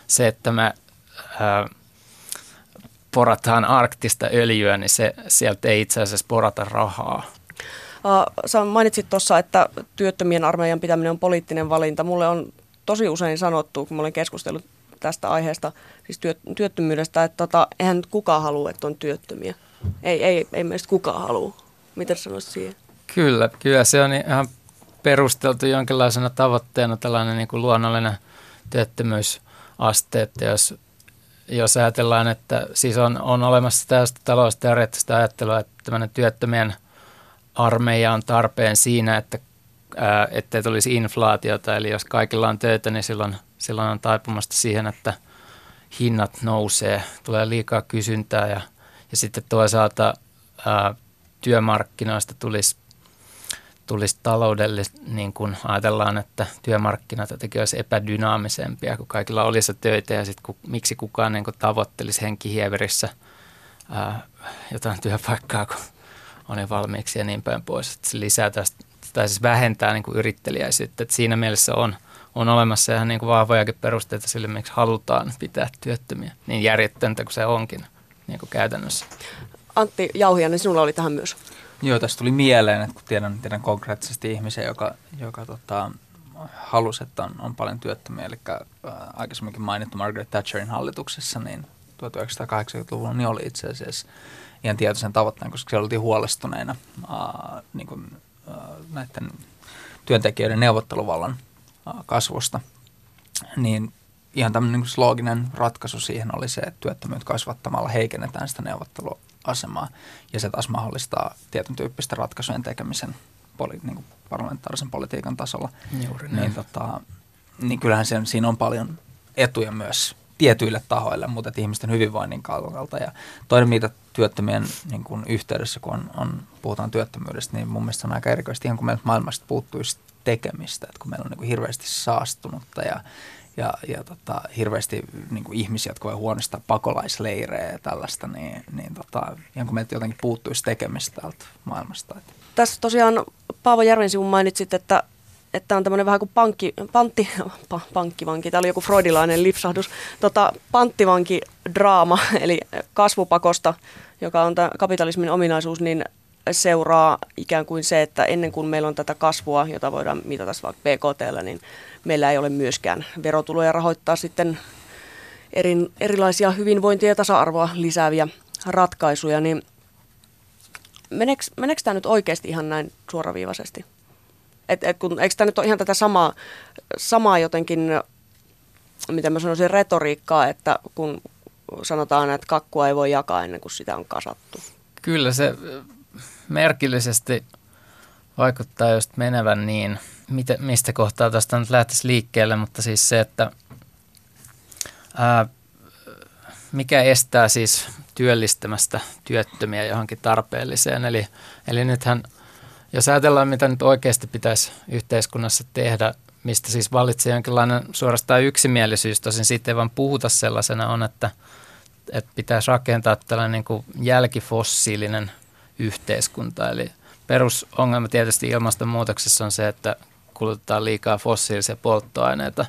Se, että me ää, porataan arktista öljyä, niin se, sieltä ei itse asiassa porata rahaa. Sä mainitsit tuossa, että työttömien armeijan pitäminen on poliittinen valinta. Mulle on tosi usein sanottu, kun mä olen keskustellut tästä aiheesta, siis työ, työttömyydestä, että tota, eihän nyt kukaan halua, että on työttömiä. Ei, ei, ei meistä kukaan halua. Mitä sanoisit siihen? Kyllä, kyllä se on ihan perusteltu jonkinlaisena tavoitteena tällainen niin kuin luonnollinen työttömyysaste, että jos, jos ajatellaan, että siis on, on olemassa tästä talousteoreettista ajattelua, että tämmöinen työttömien armeija on tarpeen siinä, että ettei tulisi inflaatiota, eli jos kaikilla on töitä, niin silloin, silloin on taipumasta siihen, että hinnat nousee, tulee liikaa kysyntää ja, ja sitten toisaalta ää, työmarkkinoista tulisi tulisi taloudellisesti, niin kun ajatellaan, että työmarkkinat jotenkin olisi epädynaamisempia, kun kaikilla olisi töitä ja sitten miksi kukaan niin tavoittelisi henkihieverissä ää, jotain työpaikkaa, kun on jo valmiiksi ja niin päin pois. Että se lisää tästä, tai siis vähentää niin yrittelijäisyyttä. Että siinä mielessä on, on olemassa ihan niin vahvojakin perusteita sille, miksi halutaan pitää työttömiä. Niin järjettöntä kuin se onkin niin kuin käytännössä. Antti Jauhianen, sinulla oli tähän myös. Joo, tästä tuli mieleen, että kun tiedän, tiedän konkreettisesti ihmisen, joka, joka tota, halusi, että on, on paljon työttömiä, eli äh, aikaisemminkin mainittu Margaret Thatcherin hallituksessa, niin 1980-luvulla niin oli itse asiassa ihan tietoisen tavoitteen, koska siellä oltiin huolestuneina äh, niin kuin, äh, näiden työntekijöiden neuvotteluvallan äh, kasvusta. Niin ihan tämmöinen niin looginen ratkaisu siihen oli se, että työttömyyttä kasvattamalla heikennetään sitä neuvotteluasemaa. Ja se taas mahdollistaa tietyn tyyppistä ratkaisujen tekemisen poli, niin kuin parlamentaarisen politiikan tasolla. Juuri niin, niin, tota, niin kyllähän se, siinä on paljon etuja myös tietyille tahoille, mutta ihmisten hyvinvoinnin kannalta. Ja toinen, mitä työttömien niin kuin yhteydessä, kun on, on, puhutaan työttömyydestä, niin mun mielestä on aika erikoisesti, ihan kun meiltä maailmasta puuttuisi tekemistä, että kun meillä on niin kuin hirveästi saastunutta ja, ja, ja tota, hirveästi niin kuin ihmisiä, jotka voi huonostaa pakolaisleirejä ja tällaista, niin, niin tota, ihan kun meiltä jotenkin puuttuisi tekemistä täältä maailmasta. Tässä tosiaan Paavo Järvensivun mainitsit, että että on tämmöinen vähän kuin pankki, pantti, [laughs] pa, pankkivanki, tämä oli joku freudilainen lipsahdus, tota, panttivanki-draama, [laughs] eli kasvupakosta, joka on tämä kapitalismin ominaisuus, niin seuraa ikään kuin se, että ennen kuin meillä on tätä kasvua, jota voidaan mitata vaikka BKT, niin meillä ei ole myöskään verotuloja rahoittaa sitten erin, erilaisia hyvinvointia ja tasa-arvoa lisääviä ratkaisuja, niin meneekö, meneekö tämä nyt oikeasti ihan näin suoraviivaisesti? Et, et kun, eikö tämä nyt ole ihan tätä samaa, samaa jotenkin, miten mä sanoisin, retoriikkaa, että kun sanotaan, että kakkua ei voi jakaa ennen kuin sitä on kasattu? Kyllä se merkillisesti vaikuttaa just menevän niin, mitä, mistä kohtaa tästä nyt lähtisi liikkeelle, mutta siis se, että ää, mikä estää siis työllistämästä työttömiä johonkin tarpeelliseen. Eli, eli nythän – jos ajatellaan, mitä nyt oikeasti pitäisi yhteiskunnassa tehdä, mistä siis vallitsee jonkinlainen suorastaan yksimielisyys, tosin siitä ei vaan puhuta sellaisena, on, että, että pitäisi rakentaa tällainen niin kuin jälkifossiilinen yhteiskunta. Eli perusongelma tietysti ilmastonmuutoksessa on se, että kulutetaan liikaa fossiilisia polttoaineita.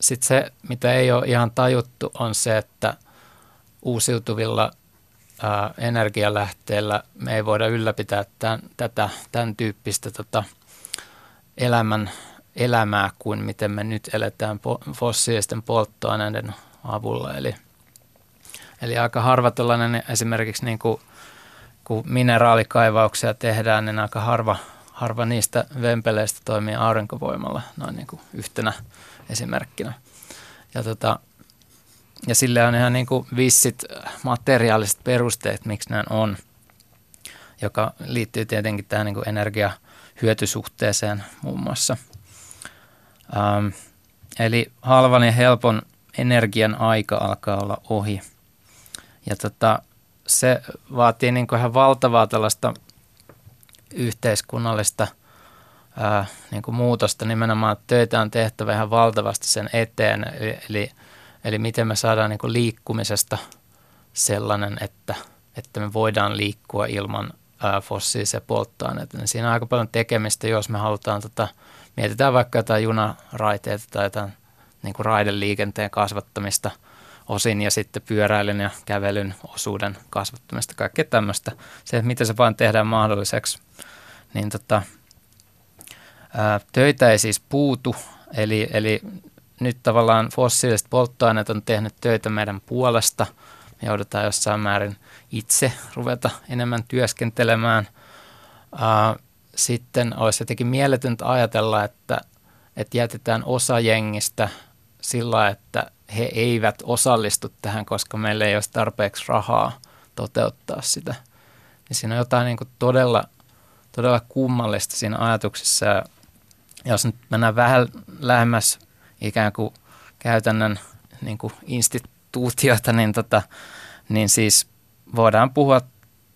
Sitten se, mitä ei ole ihan tajuttu, on se, että uusiutuvilla – ää, energialähteellä me ei voida ylläpitää tämän, tätä, tämän tyyppistä tota, elämän, elämää kuin miten me nyt eletään fossiilisten polttoaineiden avulla. Eli, eli aika harva tällainen esimerkiksi niin kuin, kun mineraalikaivauksia tehdään, niin aika harva, harva niistä vempeleistä toimii aurinkovoimalla noin niin kuin yhtenä esimerkkinä. Ja tota, ja sille on ihan niin kuin vissit materiaaliset perusteet, miksi näin on, joka liittyy tietenkin tähän niin kuin energiahyötysuhteeseen muun muassa. Ähm, eli halvan ja helpon energian aika alkaa olla ohi. Ja tota, se vaatii niin kuin ihan valtavaa tällaista yhteiskunnallista ää, niin kuin muutosta nimenomaan, töitä on tehtävä ihan valtavasti sen eteen, eli, eli, eli miten me saadaan niin kuin liikkumisesta sellainen, että, että me voidaan liikkua ilman ää, fossiilisia polttoaineita. Niin siinä on aika paljon tekemistä, jos me halutaan, tota, mietitään vaikka jotain junaraiteita tai jotain niin kuin raideliikenteen kasvattamista osin ja sitten pyöräilyn ja kävelyn osuuden kasvattamista, kaikkea tämmöistä. Se, että miten se vaan tehdään mahdolliseksi, niin tota, ää, töitä ei siis puutu, eli, eli nyt tavallaan fossiiliset polttoaineet on tehnyt töitä meidän puolesta. Me joudutaan jossain määrin itse ruveta enemmän työskentelemään. Ää, sitten olisi jotenkin mieletöntä ajatella, että, että jätetään osa jengistä sillä, että he eivät osallistu tähän, koska meillä ei ole tarpeeksi rahaa toteuttaa sitä. Niin siinä on jotain niin kuin todella, todella kummallista siinä ajatuksessa. Ja jos nyt mennään vähän lähemmäs ikään kuin käytännön niin kuin instituutiota, niin, tota, niin siis voidaan puhua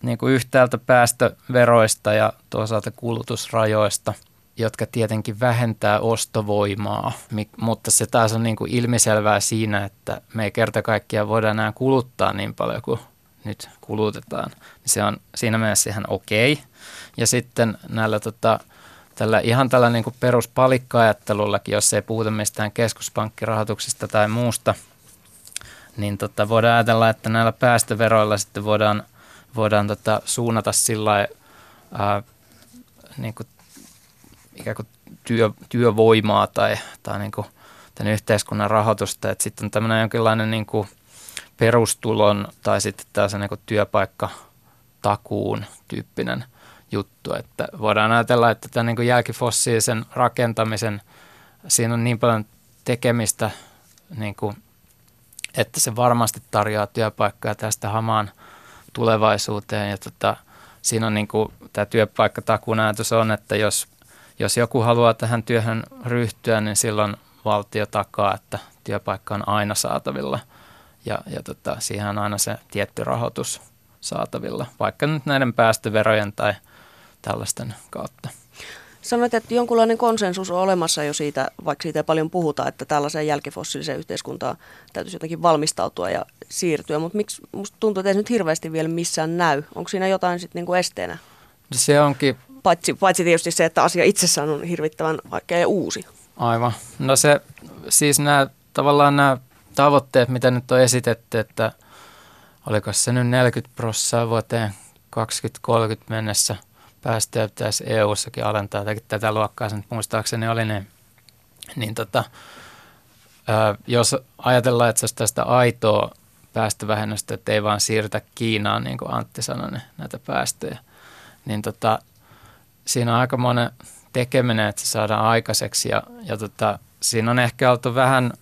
niin kuin yhtäältä päästöveroista ja toisaalta kulutusrajoista – jotka tietenkin vähentää ostovoimaa, mutta se taas on niin kuin ilmiselvää siinä, että me ei kerta kaikkiaan voida enää kuluttaa niin paljon kuin nyt kulutetaan. Se on siinä mielessä ihan okei. Ja sitten näillä tota, tällä ihan tällä niin peruspalikka-ajattelullakin, jos ei puhuta mistään keskuspankkirahoituksesta tai muusta, niin tota, voidaan ajatella, että näillä päästöveroilla sitten voidaan, voidaan tota, suunnata sillä niin kuin ikään kuin työ, työvoimaa tai, tai niin kuin tämän yhteiskunnan rahoitusta, että sitten on tämmöinen jonkinlainen niin kuin perustulon tai sitten tällaisen niin kuin työpaikkatakuun tyyppinen juttu, että voidaan ajatella, että tämän niin kuin jälkifossiilisen rakentamisen, siinä on niin paljon tekemistä, niin kuin, että se varmasti tarjoaa työpaikkoja tästä hamaan tulevaisuuteen ja tota, siinä on niin kuin, tämä työpaikkatakuun ajatus on, että jos jos joku haluaa tähän työhön ryhtyä, niin silloin valtio takaa, että työpaikka on aina saatavilla ja, ja tota, siihen on aina se tietty rahoitus saatavilla, vaikka nyt näiden päästöverojen tai tällaisten kautta. Sanoit, että jonkunlainen konsensus on olemassa jo siitä, vaikka siitä ei paljon puhuta, että tällaiseen jälkifossiiliseen yhteiskuntaan täytyisi jotenkin valmistautua ja siirtyä, mutta miksi musta tuntuu, että ei nyt hirveästi vielä missään näy? Onko siinä jotain sitten niinku esteenä? Se onkin Paitsi, paitsi tietysti se, että asia itsessään on hirvittävän vaikea uusi. Aivan. No se, siis nämä tavallaan nämä tavoitteet, mitä nyt on esitetty, että oliko se nyt 40 prosenttia vuoteen 2030 mennessä päästöjä pitäisi EU-sakin alentaa, tai tätä luokkaa sen muistaakseni oli, niin, niin tota, jos ajatellaan, että se tästä aitoa päästövähennystä, että ei vaan siirrytä Kiinaan, niin kuin Antti sanoi, niin näitä päästöjä, niin tota, siinä on aika monen tekeminen, että se saadaan aikaiseksi ja, ja tota, siinä on ehkä oltu vähän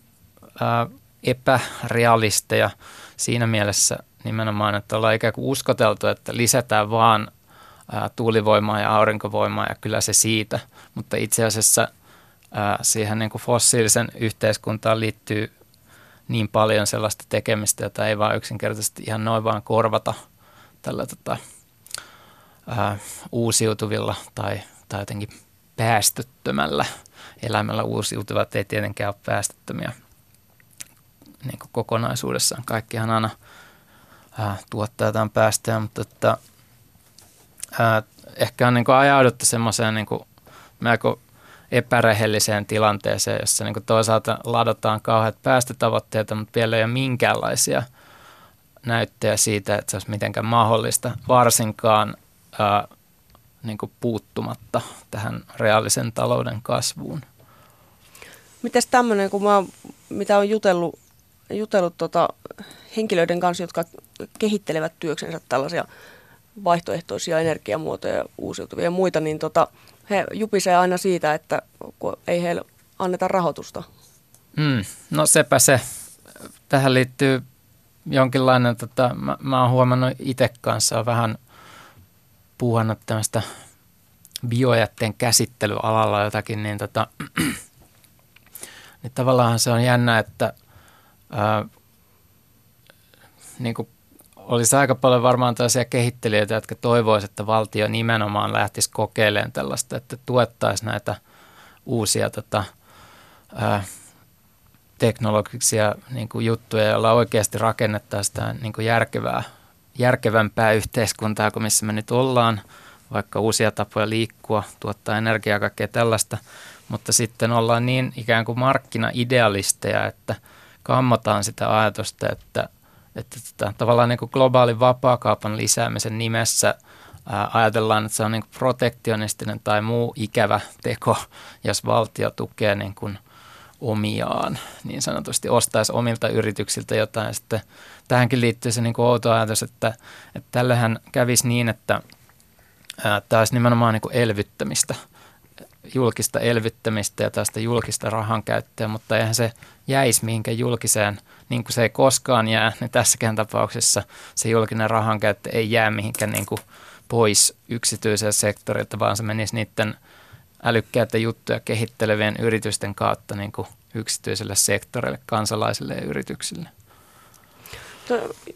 ää, epärealisteja siinä mielessä nimenomaan, että ollaan ikään kuin uskoteltu, että lisätään vaan ää, tuulivoimaa ja aurinkovoimaa ja kyllä se siitä, mutta itse asiassa ää, siihen niin kuin fossiilisen yhteiskuntaan liittyy niin paljon sellaista tekemistä, jota ei vaan yksinkertaisesti ihan noin vaan korvata tällä tota, ää, uusiutuvilla tai, tai jotenkin päästöttömällä elämällä uusiutuvat ei tietenkään ole päästöttömiä niin kuin kokonaisuudessaan. Kaikkihan aina ää, tuottaa jotain päästöjä, mutta että, ää, ehkä on niin ajauduttu semmoiseen niin melko epärehelliseen tilanteeseen, jossa niin kuin toisaalta ladataan kauheat päästötavoitteita, mutta vielä ei ole minkäänlaisia näyttöjä siitä, että se olisi mitenkään mahdollista, varsinkaan ää, niin kuin puuttumatta tähän reaalisen talouden kasvuun. Miten tämmöinen, kun mä, mitä on jutellut, jutellut tota, henkilöiden kanssa, jotka kehittelevät työksensä tällaisia vaihtoehtoisia energiamuotoja, uusiutuvia ja muita, niin tota, he jupisee aina siitä, että ei heille anneta rahoitusta. Mm, no sepä se. Tähän liittyy jonkinlainen, tota, mä, mä oon huomannut itse kanssa vähän puuhannut tämmöistä biojätteen käsittelyalalla jotakin, niin, tota, niin tavallaan se on jännä, että ää, niin kuin olisi aika paljon varmaan tällaisia kehittelijöitä, jotka toivoisivat, että valtio nimenomaan lähtisi kokeilemaan tällaista, että tuettaisi näitä uusia tota, ää, teknologisia niin kuin juttuja, joilla oikeasti rakennettaisiin sitä niin kuin järkevää, järkevämpää yhteiskuntaa kuin missä me nyt ollaan, vaikka uusia tapoja liikkua, tuottaa energiaa, kaikkea tällaista, mutta sitten ollaan niin ikään kuin markkinaidealisteja, että kammotaan sitä ajatusta, että, että tota, tavallaan niin kuin globaalin vapaakaupan lisäämisen nimessä ää, ajatellaan, että se on niin kuin protektionistinen tai muu ikävä teko, jos valtio tukee niin kuin omiaan, niin sanotusti ostaisi omilta yrityksiltä jotain. Sitten tähänkin liittyy se niin kuin outo ajatus, että, että tällähän kävisi niin, että tämä olisi nimenomaan niin kuin elvyttämistä, julkista elvyttämistä ja tästä julkista rahan käyttöä, mutta eihän se jäisi mihinkään julkiseen, niin kuin se ei koskaan jää, niin tässäkään tapauksessa se julkinen rahan käyttö ei jää mihinkään niin kuin pois yksityiseltä sektorilta, vaan se menisi niiden – älykkäitä juttuja kehittelevien yritysten kautta niin kuin yksityiselle sektorille, kansalaisille ja yrityksille.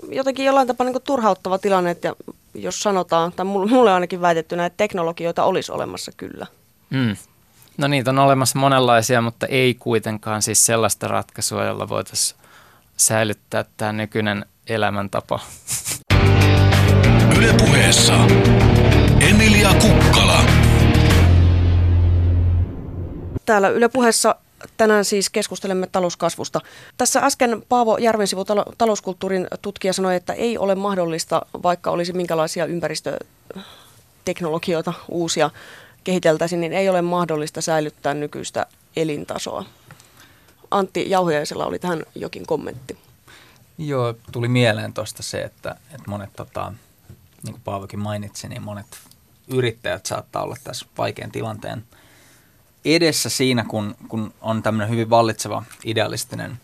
Jotenkin jollain tapaa niin turhauttava tilanne, että jos sanotaan, tai mulle ainakin väitetty näitä teknologioita olisi olemassa kyllä. Mm. No niitä on olemassa monenlaisia, mutta ei kuitenkaan siis sellaista ratkaisua, jolla voitaisiin säilyttää tämä nykyinen elämäntapa. Ylepuheessa Emilia Kukkala. Täällä Yle puheessa tänään siis keskustelemme talouskasvusta. Tässä äsken Paavo Järvensivu, talouskulttuurin tutkija, sanoi, että ei ole mahdollista, vaikka olisi minkälaisia ympäristöteknologioita uusia kehiteltäisiin, niin ei ole mahdollista säilyttää nykyistä elintasoa. Antti Jauhiaisella oli tähän jokin kommentti. Joo, tuli mieleen tuosta se, että, että monet, tota, niin kuin Paavokin mainitsi, niin monet yrittäjät saattaa olla tässä vaikean tilanteen – edessä siinä, kun, kun on tämmöinen hyvin vallitseva idealistinen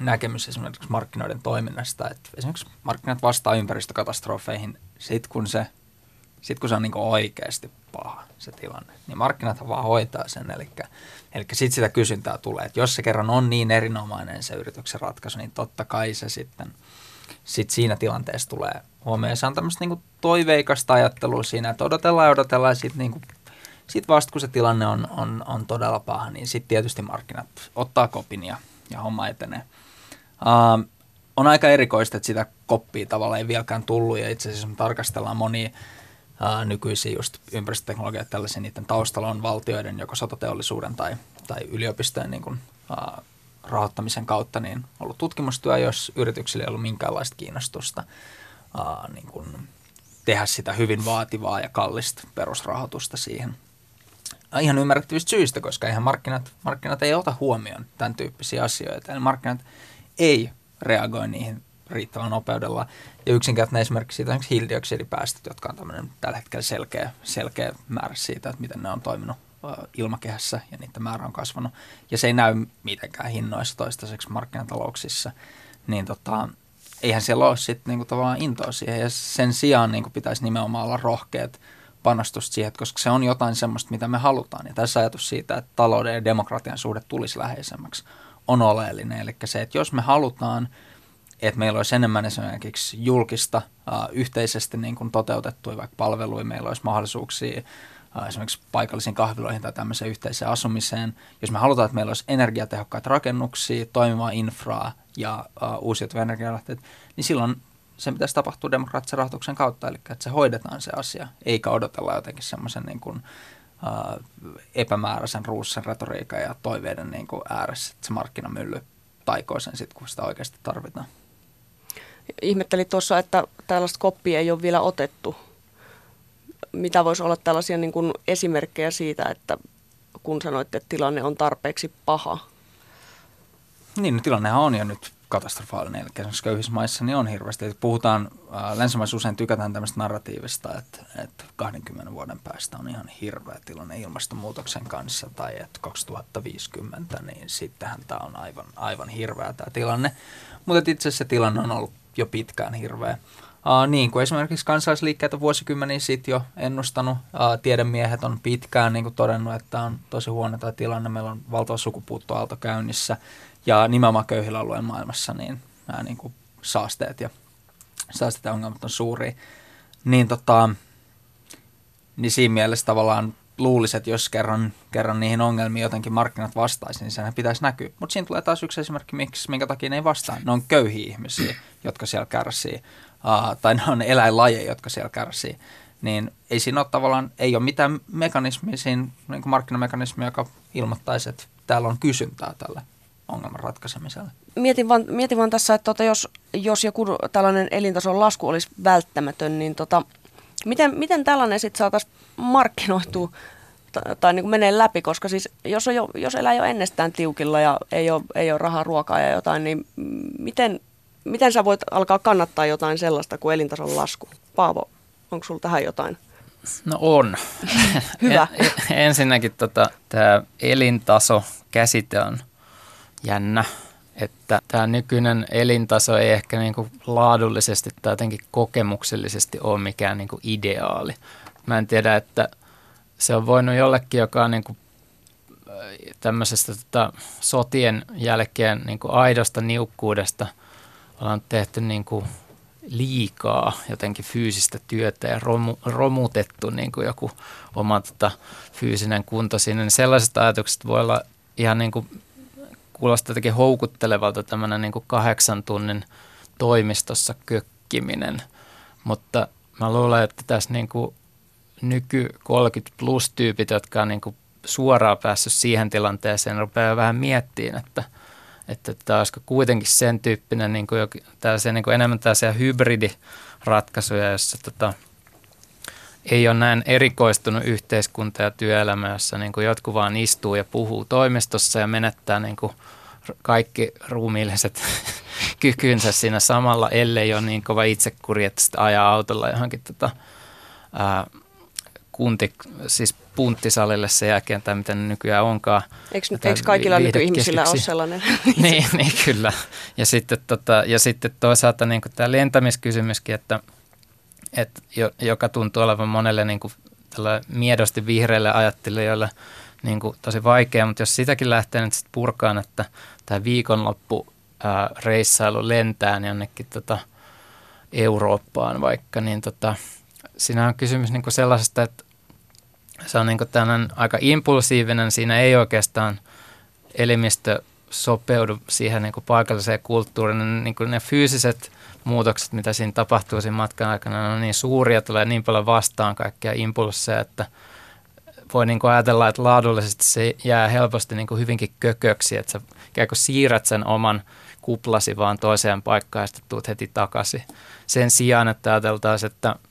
näkemys esimerkiksi markkinoiden toiminnasta, että esimerkiksi markkinat vastaa ympäristökatastrofeihin sit kun se, sit kun se on niin oikeasti paha se tilanne, niin markkinat vaan hoitaa sen, eli, eli sitten sitä kysyntää tulee, että jos se kerran on niin erinomainen se yrityksen ratkaisu, niin totta kai se sitten sit siinä tilanteessa tulee huomioon. Se on tämmöistä niin toiveikasta ajattelua siinä, että odotellaan ja odotellaan ja sitten niin sitten vasta kun se tilanne on, on, on todella paha, niin sitten tietysti markkinat ottaa kopin ja, ja homma etenee. Uh, on aika erikoista, että sitä koppia tavallaan ei vieläkään tullut ja itse asiassa me tarkastellaan monia uh, nykyisiä just ympäristöteknologiat tällaisia, niiden taustalla on valtioiden joko sotateollisuuden tai, tai yliopistojen niin kuin, uh, rahoittamisen kautta niin ollut tutkimustyö, jos yrityksillä ei ollut minkäänlaista kiinnostusta uh, niin kuin tehdä sitä hyvin vaativaa ja kallista perusrahoitusta siihen – ihan ymmärrettävistä syistä, koska eihän markkinat, markkinat ei ota huomioon tämän tyyppisiä asioita. Eli markkinat ei reagoi niihin riittävällä nopeudella. Ja yksinkertainen esimerkki siitä on hiilidioksidipäästöt, jotka on tämmöinen tällä hetkellä selkeä, selkeä määrä siitä, että miten ne on toiminut ilmakehässä ja niiden määrä on kasvanut. Ja se ei näy mitenkään hinnoissa toistaiseksi markkinatalouksissa. Niin tota, eihän siellä ole sitten niinku tavallaan intoa siihen. Ja sen sijaan niinku pitäisi nimenomaan olla rohkeat – panostusta siihen, koska se on jotain semmoista, mitä me halutaan. Ja tässä ajatus siitä, että talouden ja demokratian suhde tulisi läheisemmäksi, on oleellinen. Eli se, että jos me halutaan, että meillä olisi enemmän esimerkiksi julkista, yhteisesti niin kuin toteutettuja vaikka palveluja, meillä olisi mahdollisuuksia esimerkiksi paikallisiin kahviloihin tai tämmöiseen yhteiseen asumiseen. Jos me halutaan, että meillä olisi energiatehokkaita rakennuksia, toimivaa infraa ja uusiutuvia energialähteitä, niin silloin sen pitäisi tapahtua demokraattisen rahoituksen kautta, eli että se hoidetaan se asia, eikä odotella jotenkin semmoisen niin kuin, äh, epämääräisen ruussen retoriikan ja toiveiden niin kuin ääressä, että se markkinamylly taikoo sen sitten, kun sitä oikeasti tarvitaan. Ihmettelin tuossa, että tällaista koppia ei ole vielä otettu. Mitä voisi olla tällaisia niin kuin esimerkkejä siitä, että kun sanoitte, että tilanne on tarpeeksi paha? Niin, no tilannehan on jo nyt katastrofaalinen. Eli köyhissä maissa niin on hirveästi. Että puhutaan, länsimaissa usein tykätään tämmöistä narratiivista, että, että 20 vuoden päästä on ihan hirveä tilanne ilmastonmuutoksen kanssa, tai että 2050, niin sittenhän tämä on aivan, aivan hirveä tämä tilanne. Mutta itse asiassa tilanne on ollut jo pitkään hirveä. Uh, niin kuin esimerkiksi kansalaisliikkeet on vuosikymmeniä sitten jo ennustanut. Uh, tiedemiehet on pitkään niin kuin todennut, että on tosi huono tämä tilanne. Meillä on valtava sukupuuttoaalto käynnissä. Ja nimenomaan köyhillä alueen maailmassa niin nämä niin kuin saasteet ja säästetään on suuri. Niin, tota, niin siinä mielessä tavallaan luulisi, että jos kerran, kerran niihin ongelmiin jotenkin markkinat vastaisi, niin sehän pitäisi näkyä. Mutta siinä tulee taas yksi esimerkki, miksi, minkä takia ne ei vastaa. Ne on köyhiä ihmisiä, jotka siellä kärsii, uh, tai ne on eläinlajeja, jotka siellä kärsii. Niin ei siinä ole tavallaan, ei ole mitään mekanismia siinä, niin kuin markkinamekanismia, joka ilmoittaisi, että täällä on kysyntää tälle ongelman ratkaisemiselle. Mietin vaan, mietin vaan tässä, että tota, jos, jos joku tällainen elintason lasku olisi välttämätön, niin tota, miten, miten tällainen sitten saataisiin markkinoitua tai, tai niin kuin menee läpi, koska siis jos, on jo, jos elää jo ennestään tiukilla ja ei ole, ei ole rahaa ruokaa ja jotain, niin miten, miten sä voit alkaa kannattaa jotain sellaista kuin elintason lasku? Paavo, onko sulla tähän jotain? No on. [laughs] Hyvä. En, ensinnäkin tota, tämä elintaso käsite on jännä, että tämä nykyinen elintaso ei ehkä niinku laadullisesti tai jotenkin kokemuksellisesti ole mikään niinku ideaali. Mä en tiedä, että se on voinut jollekin, joka on niinku tämmöisestä tota, sotien jälkeen niinku aidosta niukkuudesta ollaan tehty niinku liikaa jotenkin fyysistä työtä ja romu, romutettu niin kuin joku oma tota, fyysinen kunto sinne, niin sellaiset ajatukset voi olla ihan niin kuin kuulostaa jotenkin houkuttelevalta tämmöinen niin kahdeksan tunnin toimistossa kökkiminen, mutta mä luulen, että tässä niin kuin nyky 30 plus tyypit, jotka on niin kuin suoraan päässyt siihen tilanteeseen, rupeaa vähän miettimään, että, että olisiko kuitenkin sen tyyppinen niin kuin tällaisia, niin kuin enemmän tällaisia hybridiratkaisuja, joissa tota, ei ole näin erikoistunut yhteiskunta ja työelämä, jossa niin kuin jotkut vaan istuu ja puhuu toimistossa ja menettää niin kuin kaikki ruumiilliset [laughs] kykynsä siinä samalla, ellei ole niin kova itsekuri, että sitä ajaa autolla johonkin tota, ää, kunti, siis punttisalille sen jälkeen, tai mitä ne nykyään onkaan. Eikö, eikö kaikilla nykyihmisillä ole sellainen? [laughs] niin, niin, kyllä. Ja sitten, tota, ja sitten toisaalta niin tämä lentämiskysymyskin, että, että joka tuntuu olevan monelle niin kuin miedosti vihreille ajattelijoille niin kuin tosi vaikea, mutta jos sitäkin lähtee nyt sitten purkaan, että tämä viikonloppu ää, reissailu lentään jonnekin tota Eurooppaan vaikka, niin tota, siinä on kysymys niin kuin sellaisesta, että se on niin tämmöinen aika impulsiivinen, siinä ei oikeastaan elimistö sopeudu siihen niin paikalliseen kulttuuriin. Niin kuin ne fyysiset muutokset, mitä siinä tapahtuu siinä matkan aikana, ne on niin suuria, tulee niin paljon vastaan kaikkia impulsseja, että voi niin kuin ajatella, että laadullisesti se jää helposti niin kuin hyvinkin kököksi, että sä ikään kuin siirrät sen oman kuplasi vaan toiseen paikkaan ja sitten tuut heti takaisin. Sen sijaan, että ajateltaisiin, että –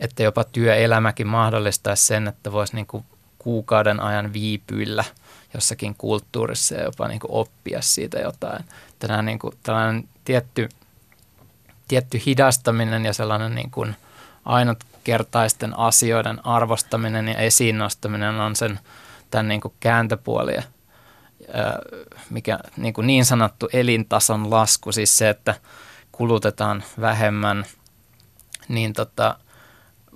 että jopa työelämäkin mahdollistaisi sen, että voisi niin kuin kuukauden ajan viipyillä jossakin kulttuurissa ja jopa niin kuin oppia siitä jotain. Tänään niin kuin tällainen tietty, tietty hidastaminen ja sellainen niin kuin ainutkertaisten asioiden arvostaminen ja esiin nostaminen on sen tämän niin kuin kääntöpuoli, mikä niin, kuin niin sanottu elintason lasku, siis se, että kulutetaan vähemmän, niin tota,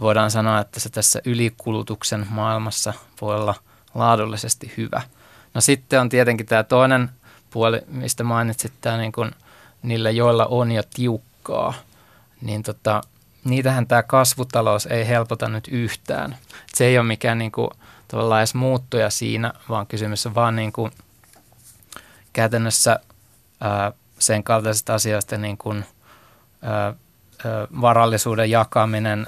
voidaan sanoa, että se tässä ylikulutuksen maailmassa voi olla laadullisesti hyvä. No sitten on tietenkin tämä toinen puoli, mistä mainitsit, tämä niin kuin niillä, joilla on jo tiukkaa, niin tota, niitähän tämä kasvutalous ei helpota nyt yhtään. Se ei ole mikään niin kuin, tavallaan edes muuttuja siinä, vaan kysymys on vaan niin kuin, käytännössä ää, sen kaltaisista asioista niin kuin, ää, varallisuuden jakaminen,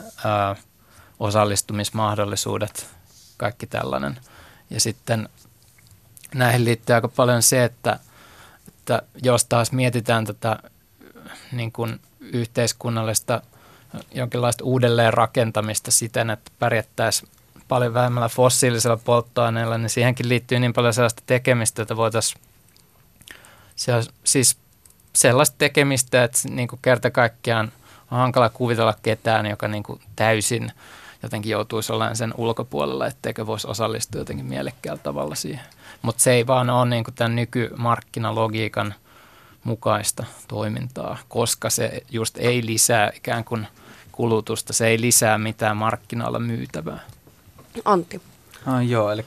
osallistumismahdollisuudet, kaikki tällainen. Ja sitten näihin liittyy aika paljon se, että, että jos taas mietitään tätä niin kuin yhteiskunnallista jonkinlaista uudelleen rakentamista siten, että pärjättäisiin paljon vähemmällä fossiilisella polttoaineella, niin siihenkin liittyy niin paljon sellaista tekemistä, että voitaisiin siis sellaista tekemistä, että niin kuin kerta kaikkiaan – on hankala kuvitella ketään, joka niin kuin täysin jotenkin joutuisi olemaan sen ulkopuolella, etteikö voisi osallistua jotenkin mielekkäällä tavalla siihen. Mutta se ei vaan ole niin kuin tämän nykymarkkinalogiikan mukaista toimintaa, koska se just ei lisää ikään kuin kulutusta, se ei lisää mitään markkinoilla myytävää. Antti. Ah, joo, eli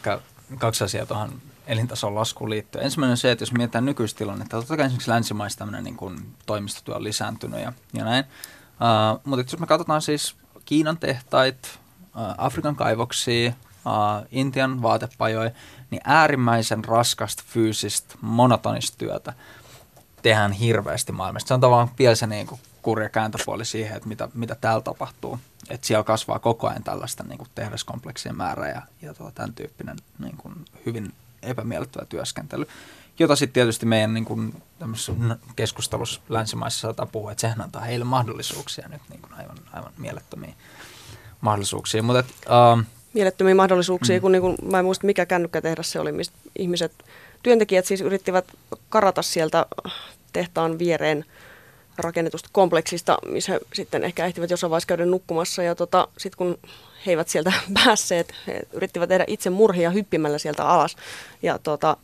kaksi asiaa tuohon elintason laskuun liittyen. Ensimmäinen on se, että jos mietitään nykyistä tilannetta, totta kai esimerkiksi länsimaissa tämmöinen niin kuin toimistotyö on lisääntynyt ja, ja näin. Uh, mutta jos me katsotaan siis Kiinan tehtait, uh, Afrikan kaivoksia, uh, Intian vaatepajoja, niin äärimmäisen raskasta fyysistä monotonista työtä tehdään hirveästi maailmasta. Se on tavallaan vielä se niin kuin kurja kääntöpuoli siihen, että mitä, mitä täällä tapahtuu. Että siellä kasvaa koko ajan tällaista niin kuin tehdaskompleksien määrä ja, ja tota, tämän tyyppinen niin kuin hyvin epämiellyttävä työskentely, jota sitten tietysti meidän niin kuin, keskustelussa länsimaissa saattaa puhua, että sehän antaa heille mahdollisuuksia nyt niin kuin aivan, aivan mielettömiä mahdollisuuksia. Mutta, uh, mielettömiä mahdollisuuksia, mm. kun, niin kuin, mä en muista mikä kännykkätehdas se oli, mistä ihmiset, työntekijät siis yrittivät karata sieltä tehtaan viereen rakennetusta kompleksista, missä he sitten ehkä ehtivät jossain vaiheessa käydä nukkumassa. Ja tota, sitten kun he eivät sieltä [laughs] päässeet, he yrittivät tehdä itse murhia hyppimällä sieltä alas. Ja tota,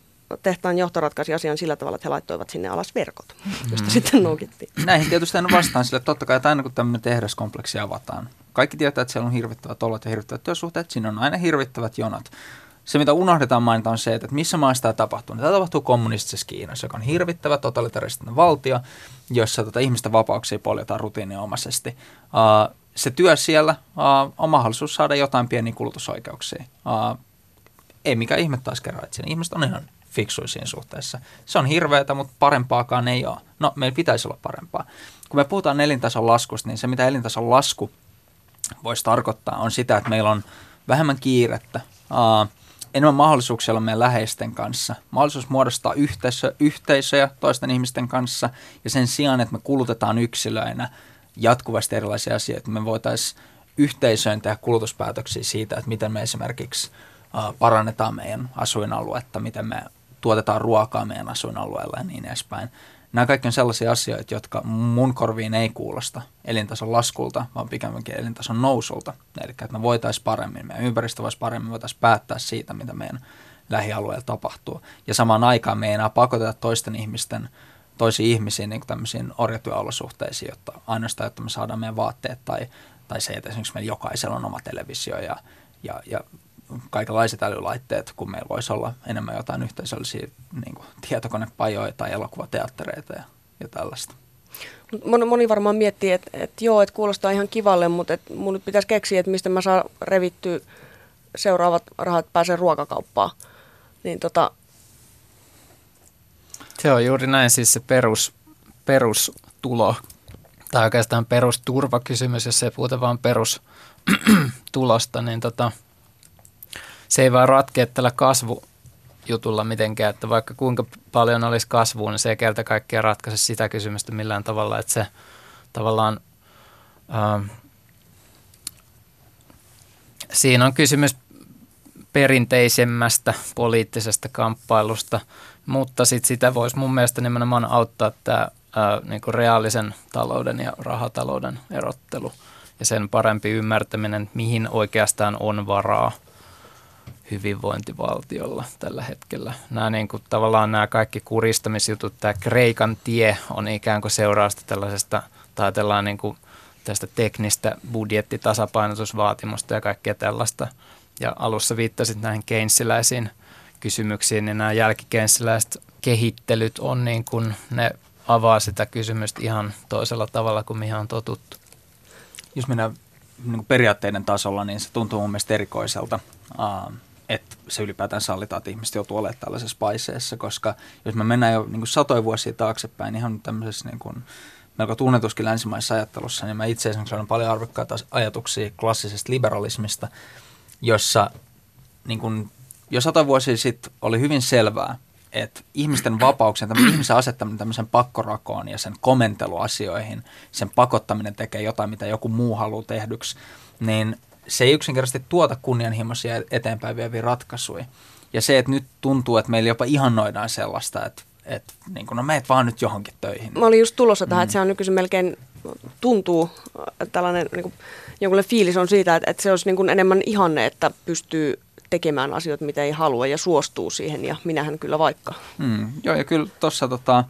tehtaan johto ratkaisi asian sillä tavalla, että he laittoivat sinne alas verkot, josta mm. sitten noukittiin. Näihin tietysti en vastaan sille, että totta kai, että aina kun tämmöinen tehdaskompleksi avataan, kaikki tietää, että siellä on hirvittävät olot ja hirvittävät työsuhteet, siinä on aina hirvittävät jonot. Se, mitä unohdetaan mainita, on se, että missä maassa tämä tapahtuu. Tämä tapahtuu kommunistisessa Kiinassa, joka on hirvittävä totalitaristinen valtio, jossa tota, ihmisten vapauksia poljetaan rutiininomaisesti. Se työ siellä on mahdollisuus saada jotain pieniä kulutusoikeuksia. Ei mikä ihme taas kerran, että ihmiset on ihan fiksuja siinä suhteessa. Se on hirveätä, mutta parempaakaan ei ole. No, meillä pitäisi olla parempaa. Kun me puhutaan elintason laskusta, niin se mitä elintason lasku voisi tarkoittaa on sitä, että meillä on vähemmän kiirettä, uh, enemmän mahdollisuuksia olla meidän läheisten kanssa, mahdollisuus muodostaa yhteisö, yhteisöjä toisten ihmisten kanssa ja sen sijaan, että me kulutetaan yksilöinä jatkuvasti erilaisia asioita, me voitaisiin yhteisöön tehdä kulutuspäätöksiä siitä, että miten me esimerkiksi parannetaan meidän asuinaluetta, miten me tuotetaan ruokaa meidän asuinalueella ja niin edespäin. Nämä kaikki on sellaisia asioita, jotka mun korviin ei kuulosta elintason laskulta, vaan pikemminkin elintason nousulta. Eli että me voitaisiin paremmin, meidän ympäristö voisi paremmin, voitaisiin päättää siitä, mitä meidän lähialueella tapahtuu. Ja samaan aikaan me ei enää pakoteta toisten ihmisten, toisiin ihmisiin niin tämmöisiin orjatyöolosuhteisiin, jotta ainoastaan, että me saadaan meidän vaatteet tai, tai se, että esimerkiksi meillä jokaisella on oma televisio ja, ja, ja kaikenlaiset älylaitteet, kun meillä voisi olla enemmän jotain yhteisöllisiä niin kuin tietokonepajoja tai elokuvateattereita ja, ja tällaista. Moni, moni varmaan miettii, että, että joo, että kuulostaa ihan kivalle, mutta että mun nyt pitäisi keksiä, että mistä mä saan revittyä seuraavat rahat, pääsen ruokakauppaan. Niin tota... Se on juuri näin, siis se perus, perustulo, tai oikeastaan perusturvakysymys, jos ei puhuta vaan perustulosta, [clears throat] niin tota, se ei vaan ratkea tällä kasvujutulla mitenkään, että vaikka kuinka paljon olisi kasvua, niin se ei kerta kaikkiaan ratkaise sitä kysymystä millään tavalla, että se tavallaan ää, siinä on kysymys perinteisemmästä poliittisesta kamppailusta, mutta sit sitä voisi mun mielestä nimenomaan auttaa tämä niin reaalisen talouden ja rahatalouden erottelu ja sen parempi ymmärtäminen, mihin oikeastaan on varaa – hyvinvointivaltiolla tällä hetkellä. Nämä niin kuin, tavallaan nämä kaikki kuristamisjutut, tämä Kreikan tie on ikään kuin seurausta tällaisesta, tai ajatellaan niin kuin tästä teknistä budjettitasapainotusvaatimusta ja kaikkea tällaista. Ja alussa viittasit näihin keinsiläisiin kysymyksiin, niin nämä jälkikeinsiläiset kehittelyt on niin kuin, ne avaa sitä kysymystä ihan toisella tavalla kuin mihin on totuttu. Jos mennään niin periaatteiden tasolla, niin se tuntuu mun mielestä erikoiselta että se ylipäätään sallitaan, että ihmiset joutuu olemaan tällaisessa paiseessa, koska jos me mennään jo niin satoja vuosia taaksepäin, niin ihan tämmöisessä niin kuin, melko tunnetuskin länsimaisessa ajattelussa, niin mä itse esimerkiksi olen paljon arvokkaita ajatuksia klassisesta liberalismista, jossa niin kuin, jo sata vuosia sitten oli hyvin selvää, että ihmisten vapauksen, ihmisen asettaminen tämmöisen pakkorakoon ja sen komenteluasioihin, sen pakottaminen tekee jotain, mitä joku muu haluaa tehdyksi, niin se ei yksinkertaisesti tuota kunnianhimoisia eteenpäin vieviä ratkaisuja. Ja se, että nyt tuntuu, että meillä jopa ihannoidaan sellaista, että, että niin kuin, no meet vaan nyt johonkin töihin. Mä olin just tulossa tähän, mm. että se on nykyisin melkein tuntuu, että tällainen niin kuin, jonkunlainen fiilis on siitä, että, että se olisi niin kuin enemmän ihanne, että pystyy tekemään asioita, mitä ei halua ja suostuu siihen ja minähän kyllä vaikka. Mm, joo ja kyllä tuossa tota,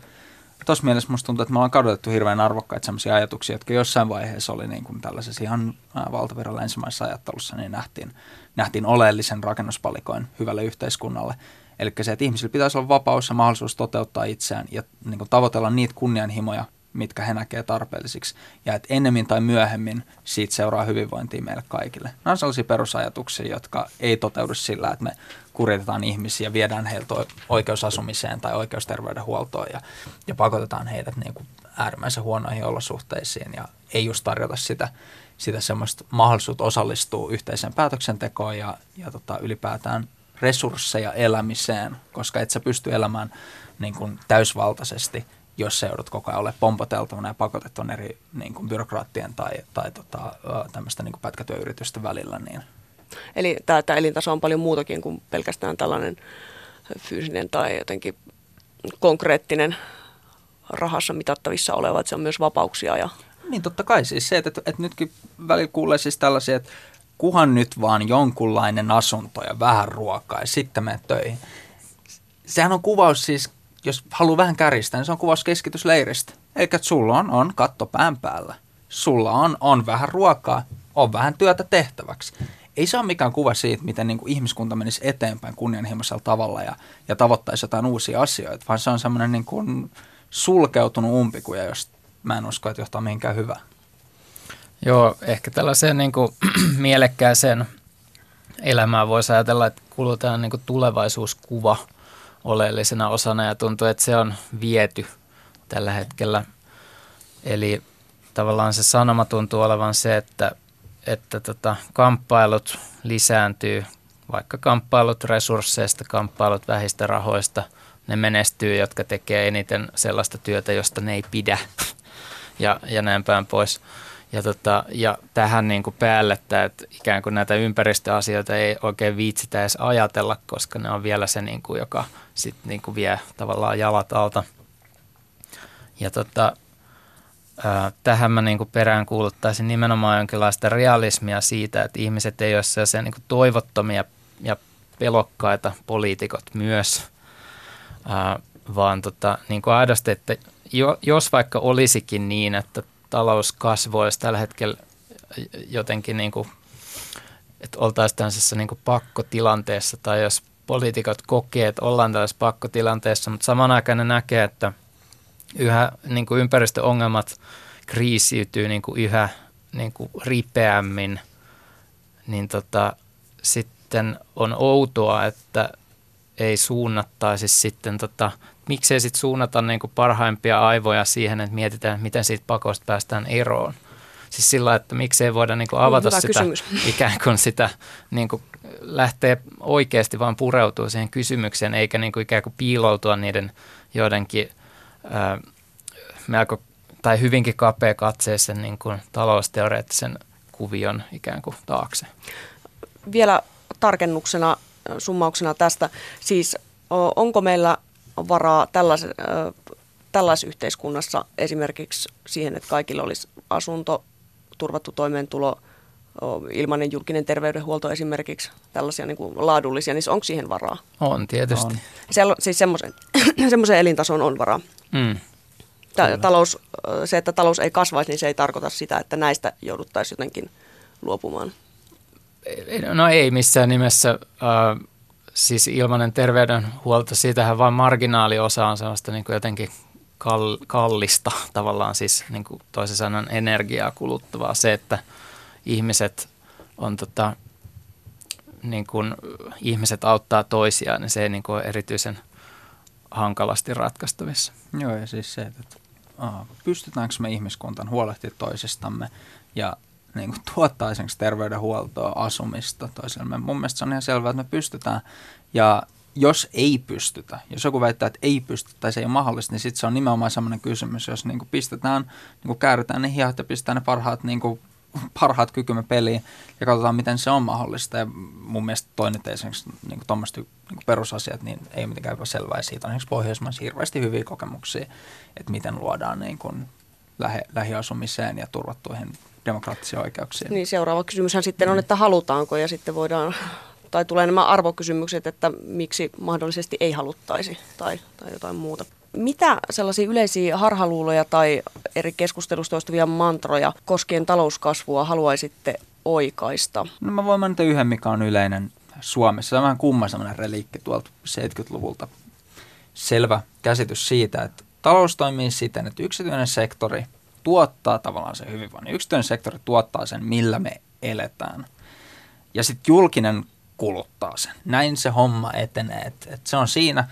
tuossa mielessä musta tuntuu, että me ollaan kadotettu hirveän arvokkaita sellaisia ajatuksia, jotka jossain vaiheessa oli niin kuin tällaisessa ihan valtavirralla ensimmäisessä ajattelussa, niin nähtiin, nähtiin oleellisen rakennuspalikoin hyvälle yhteiskunnalle. Eli se, että ihmisillä pitäisi olla vapaus ja mahdollisuus toteuttaa itseään ja niin kuin tavoitella niitä kunnianhimoja, mitkä he näkee tarpeellisiksi. Ja että ennemmin tai myöhemmin siitä seuraa hyvinvointia meille kaikille. Nämä on sellaisia perusajatuksia, jotka ei toteudu sillä, että me kuritetaan ihmisiä, viedään heiltä oikeus asumiseen tai oikeus terveydenhuoltoon ja, ja pakotetaan heidät niin kuin äärimmäisen huonoihin olosuhteisiin ja ei just tarjota sitä, sitä semmoista mahdollisuutta osallistua yhteiseen päätöksentekoon ja, ja tota, ylipäätään resursseja elämiseen, koska et sä pysty elämään niin kuin täysvaltaisesti, jos sä joudut koko ajan olemaan pompoteltavana ja pakotettuna eri niin kuin byrokraattien tai, tai tota, tämmöistä niin pätkätyöyritysten välillä. Niin. Eli tämä, tämä elintaso on paljon muutakin kuin pelkästään tällainen fyysinen tai jotenkin konkreettinen rahassa mitattavissa oleva, että se on myös vapauksia. Ja... Niin totta kai siis se, että, että, että nytkin välillä kuulee siis tällaisia, että kuhan nyt vaan jonkunlainen asunto ja vähän ruokaa ja sitten menet töihin. Sehän on kuvaus siis, jos haluaa vähän käristää, niin se on kuvaus keskitysleiristä. Eli että sulla on, on katto pään päällä. Sulla on, on vähän ruokaa, on vähän työtä tehtäväksi. Ei se ole mikään kuva siitä, miten niin kuin ihmiskunta menisi eteenpäin kunnianhimoisella tavalla ja, ja tavoittaisi jotain uusia asioita, vaan se on semmoinen niin kuin sulkeutunut umpikuja, jos mä en usko, että johtaa mihinkään hyvää. Joo, ehkä tällaiseen niin kuin, [clears throat] mielekkääseen elämään voisi ajatella, että kulutaan niin kuin tulevaisuuskuva oleellisena osana ja tuntuu, että se on viety tällä hetkellä. Eli tavallaan se sanoma tuntuu olevan se, että, että tota, kamppailut lisääntyy, vaikka kamppailut resursseista, kamppailut vähistä rahoista, ne menestyy, jotka tekee eniten sellaista työtä, josta ne ei pidä [laughs] ja, ja näin päin pois. Ja, tota, ja tähän niin kuin päälle, että ikään kuin näitä ympäristöasioita ei oikein viitsitä edes ajatella, koska ne on vielä se, niin kuin, joka sit niin kuin vie tavallaan jalat alta. Ja tota, tähän mä niin kuin perään kuuluttaisin nimenomaan jonkinlaista realismia siitä, että ihmiset ei ole sellaisia niin toivottomia ja pelokkaita poliitikot myös, vaan tota, niin kuin aidosti, että jo, jos vaikka olisikin niin, että talouskasvu olisi tällä hetkellä jotenkin niin kuin, että oltaisiin tällaisessa niin pakkotilanteessa tai jos poliitikot kokee, että ollaan tällaisessa pakkotilanteessa, mutta samaan aikaan ne näkee, että yhä niin kuin ympäristöongelmat kriisiytyy niin kuin yhä niin kuin ripeämmin, niin tota, sitten on outoa, että ei suunnattaisi sitten tota, miksei sitten suunnata niin kuin parhaimpia aivoja siihen, että mietitään, miten siitä pakosta päästään eroon. Siis sillä, että miksei voida niin kuin avata Hyvä sitä kysymys. [laughs] ikään kuin sitä, niin kuin lähtee oikeasti vaan pureutua siihen kysymykseen, eikä niin kuin ikään kuin piiloutua niiden joidenkin ää, melko tai hyvinkin kapea katseisen niin kuin talousteoreettisen kuvion ikään kuin taakse. Vielä tarkennuksena, summauksena tästä, siis onko meillä varaa tällais, tällaisessa yhteiskunnassa esimerkiksi siihen, että kaikilla olisi asunto, turvattu toimeentulo, ilmainen julkinen terveydenhuolto esimerkiksi, tällaisia niin kuin laadullisia, niin onko siihen varaa? On tietysti. On. Sel, siis semmoisen, [clears throat] semmoisen elintason on varaa. Mm. talous, se, että talous ei kasvaisi, niin se ei tarkoita sitä, että näistä jouduttaisiin jotenkin luopumaan. No ei missään nimessä. Äh, siis ilmainen terveydenhuolto, siitähän vain marginaaliosa on sellaista niin kuin jotenkin kall, kallista [laughs] tavallaan siis niin kuin toisin sanoen energiaa kuluttavaa. Se, että ihmiset on tota, niin kuin, ihmiset auttaa toisiaan, niin se ei niin kuin ole erityisen hankalasti ratkaistavissa. Joo, ja siis se, että aa, pystytäänkö me ihmiskuntan huolehtimaan toisistamme ja niin kuin tuottaa esimerkiksi terveydenhuoltoa, asumista toisille. Mun mielestä se on ihan selvää, että me pystytään. Ja jos ei pystytä, jos joku väittää, että ei pystytä tai se ei ole mahdollista, niin sitten se on nimenomaan sellainen kysymys, jos niin kuin pistetään, niin kuin kääritään ne hihat ja pistetään ne parhaat, niin kuin, parhaat kykymme peliin ja katsotaan, miten se on mahdollista. Ja mun mielestä toinen esimerkiksi niin kuin tuommoista niin perusasiat, niin ei mitenkään selvää. Siitä on esimerkiksi Pohjoismaissa hirveästi hyviä kokemuksia, että miten luodaan niin kuin lähe, lähiasumiseen ja turvattuihin demokraattisia oikeuksia. Niin seuraava kysymyshän sitten on, että halutaanko ja sitten voidaan, tai tulee nämä arvokysymykset, että miksi mahdollisesti ei haluttaisi tai, tai jotain muuta. Mitä sellaisia yleisiä harhaluuloja tai eri keskustelusta toistuvia mantroja koskien talouskasvua haluaisitte oikaista? No mä voin mainita yhden, mikä on yleinen Suomessa. Se on vähän kumma semmoinen reliikki tuolta 70-luvulta. Selvä käsitys siitä, että talous toimii siten, että yksityinen sektori tuottaa tavallaan sen hyvinvoinnin. Yksityinen sektori tuottaa sen, millä me eletään. Ja sitten julkinen kuluttaa sen. Näin se homma etenee. Et, et se on siinä.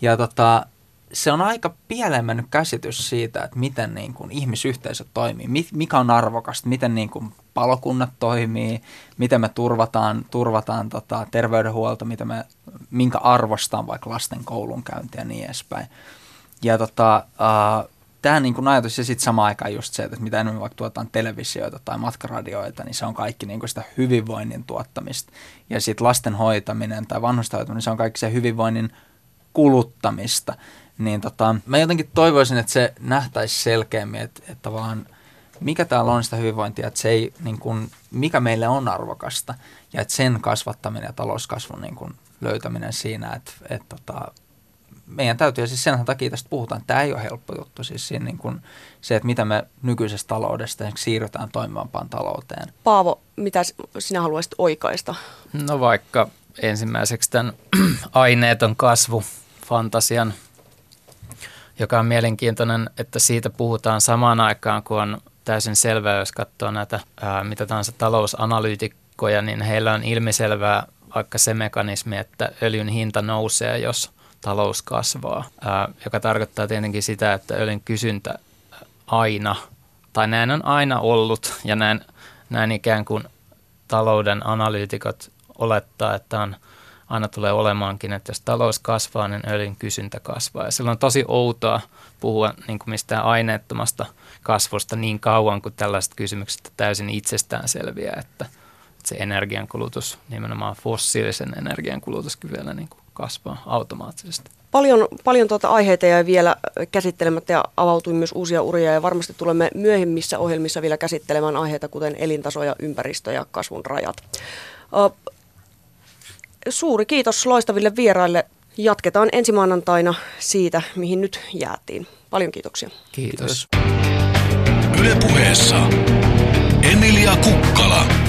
Ja tota, se on aika pieleen mennyt käsitys siitä, että miten niin kuin ihmisyhteisö toimii, mikä on arvokasta, miten niin kuin palokunnat toimii, miten me turvataan, turvataan tota terveydenhuolto, mitä me, minkä arvostaan vaikka lasten koulunkäyntiä ja niin edespäin. Ja tota, uh, tämä niin kuin ajatus ja sitten samaan aikaan just se, että mitä enemmän vaikka tuotaan televisioita tai matkaradioita, niin se on kaikki niin kuin sitä hyvinvoinnin tuottamista. Ja sitten lasten hoitaminen tai vanhusten hoitaminen, niin se on kaikki se hyvinvoinnin kuluttamista. Niin tota, mä jotenkin toivoisin, että se nähtäisi selkeämmin, että, että vaan mikä täällä on sitä hyvinvointia, että se ei, niin kuin, mikä meille on arvokasta ja että sen kasvattaminen ja talouskasvun niin kuin, löytäminen siinä, että, että tota, meidän täytyy, siis sen takia tästä puhutaan, että tämä ei ole helppo juttu, siis siinä niin kuin se, että mitä me nykyisestä taloudesta siirrytään toimivampaan talouteen. Paavo, mitä sinä haluaisit oikaista? No vaikka ensimmäiseksi tämän [clears throat] aineeton kasvu, fantasian, joka on mielenkiintoinen, että siitä puhutaan samaan aikaan, kun on täysin selvää, jos katsoo näitä ää, mitä tahansa talousanalyytikkoja, niin heillä on ilmiselvää vaikka se mekanismi, että öljyn hinta nousee, jos talous kasvaa, ää, joka tarkoittaa tietenkin sitä, että öljyn kysyntä aina, tai näin on aina ollut, ja näin, näin ikään kuin talouden analyytikot olettaa, että on, aina tulee olemaankin, että jos talous kasvaa, niin öljyn kysyntä kasvaa. Ja silloin on tosi outoa puhua niin kuin mistään aineettomasta kasvusta niin kauan, kuin tällaiset kysymykset täysin itsestään selviää, että, että se energiankulutus, nimenomaan fossiilisen energiankulutus kyllä niin kuin kasvaa automaattisesti. Paljon, paljon tuota aiheita jäi vielä käsittelemättä ja avautui myös uusia uria ja varmasti tulemme myöhemmissä ohjelmissa vielä käsittelemään aiheita kuten elintaso ja ympäristö ja kasvun rajat. Suuri kiitos loistaville vieraille. Jatketaan ensi maanantaina siitä, mihin nyt jäätiin. Paljon kiitoksia. Kiitos. Ylepuheessa Emilia Kukka.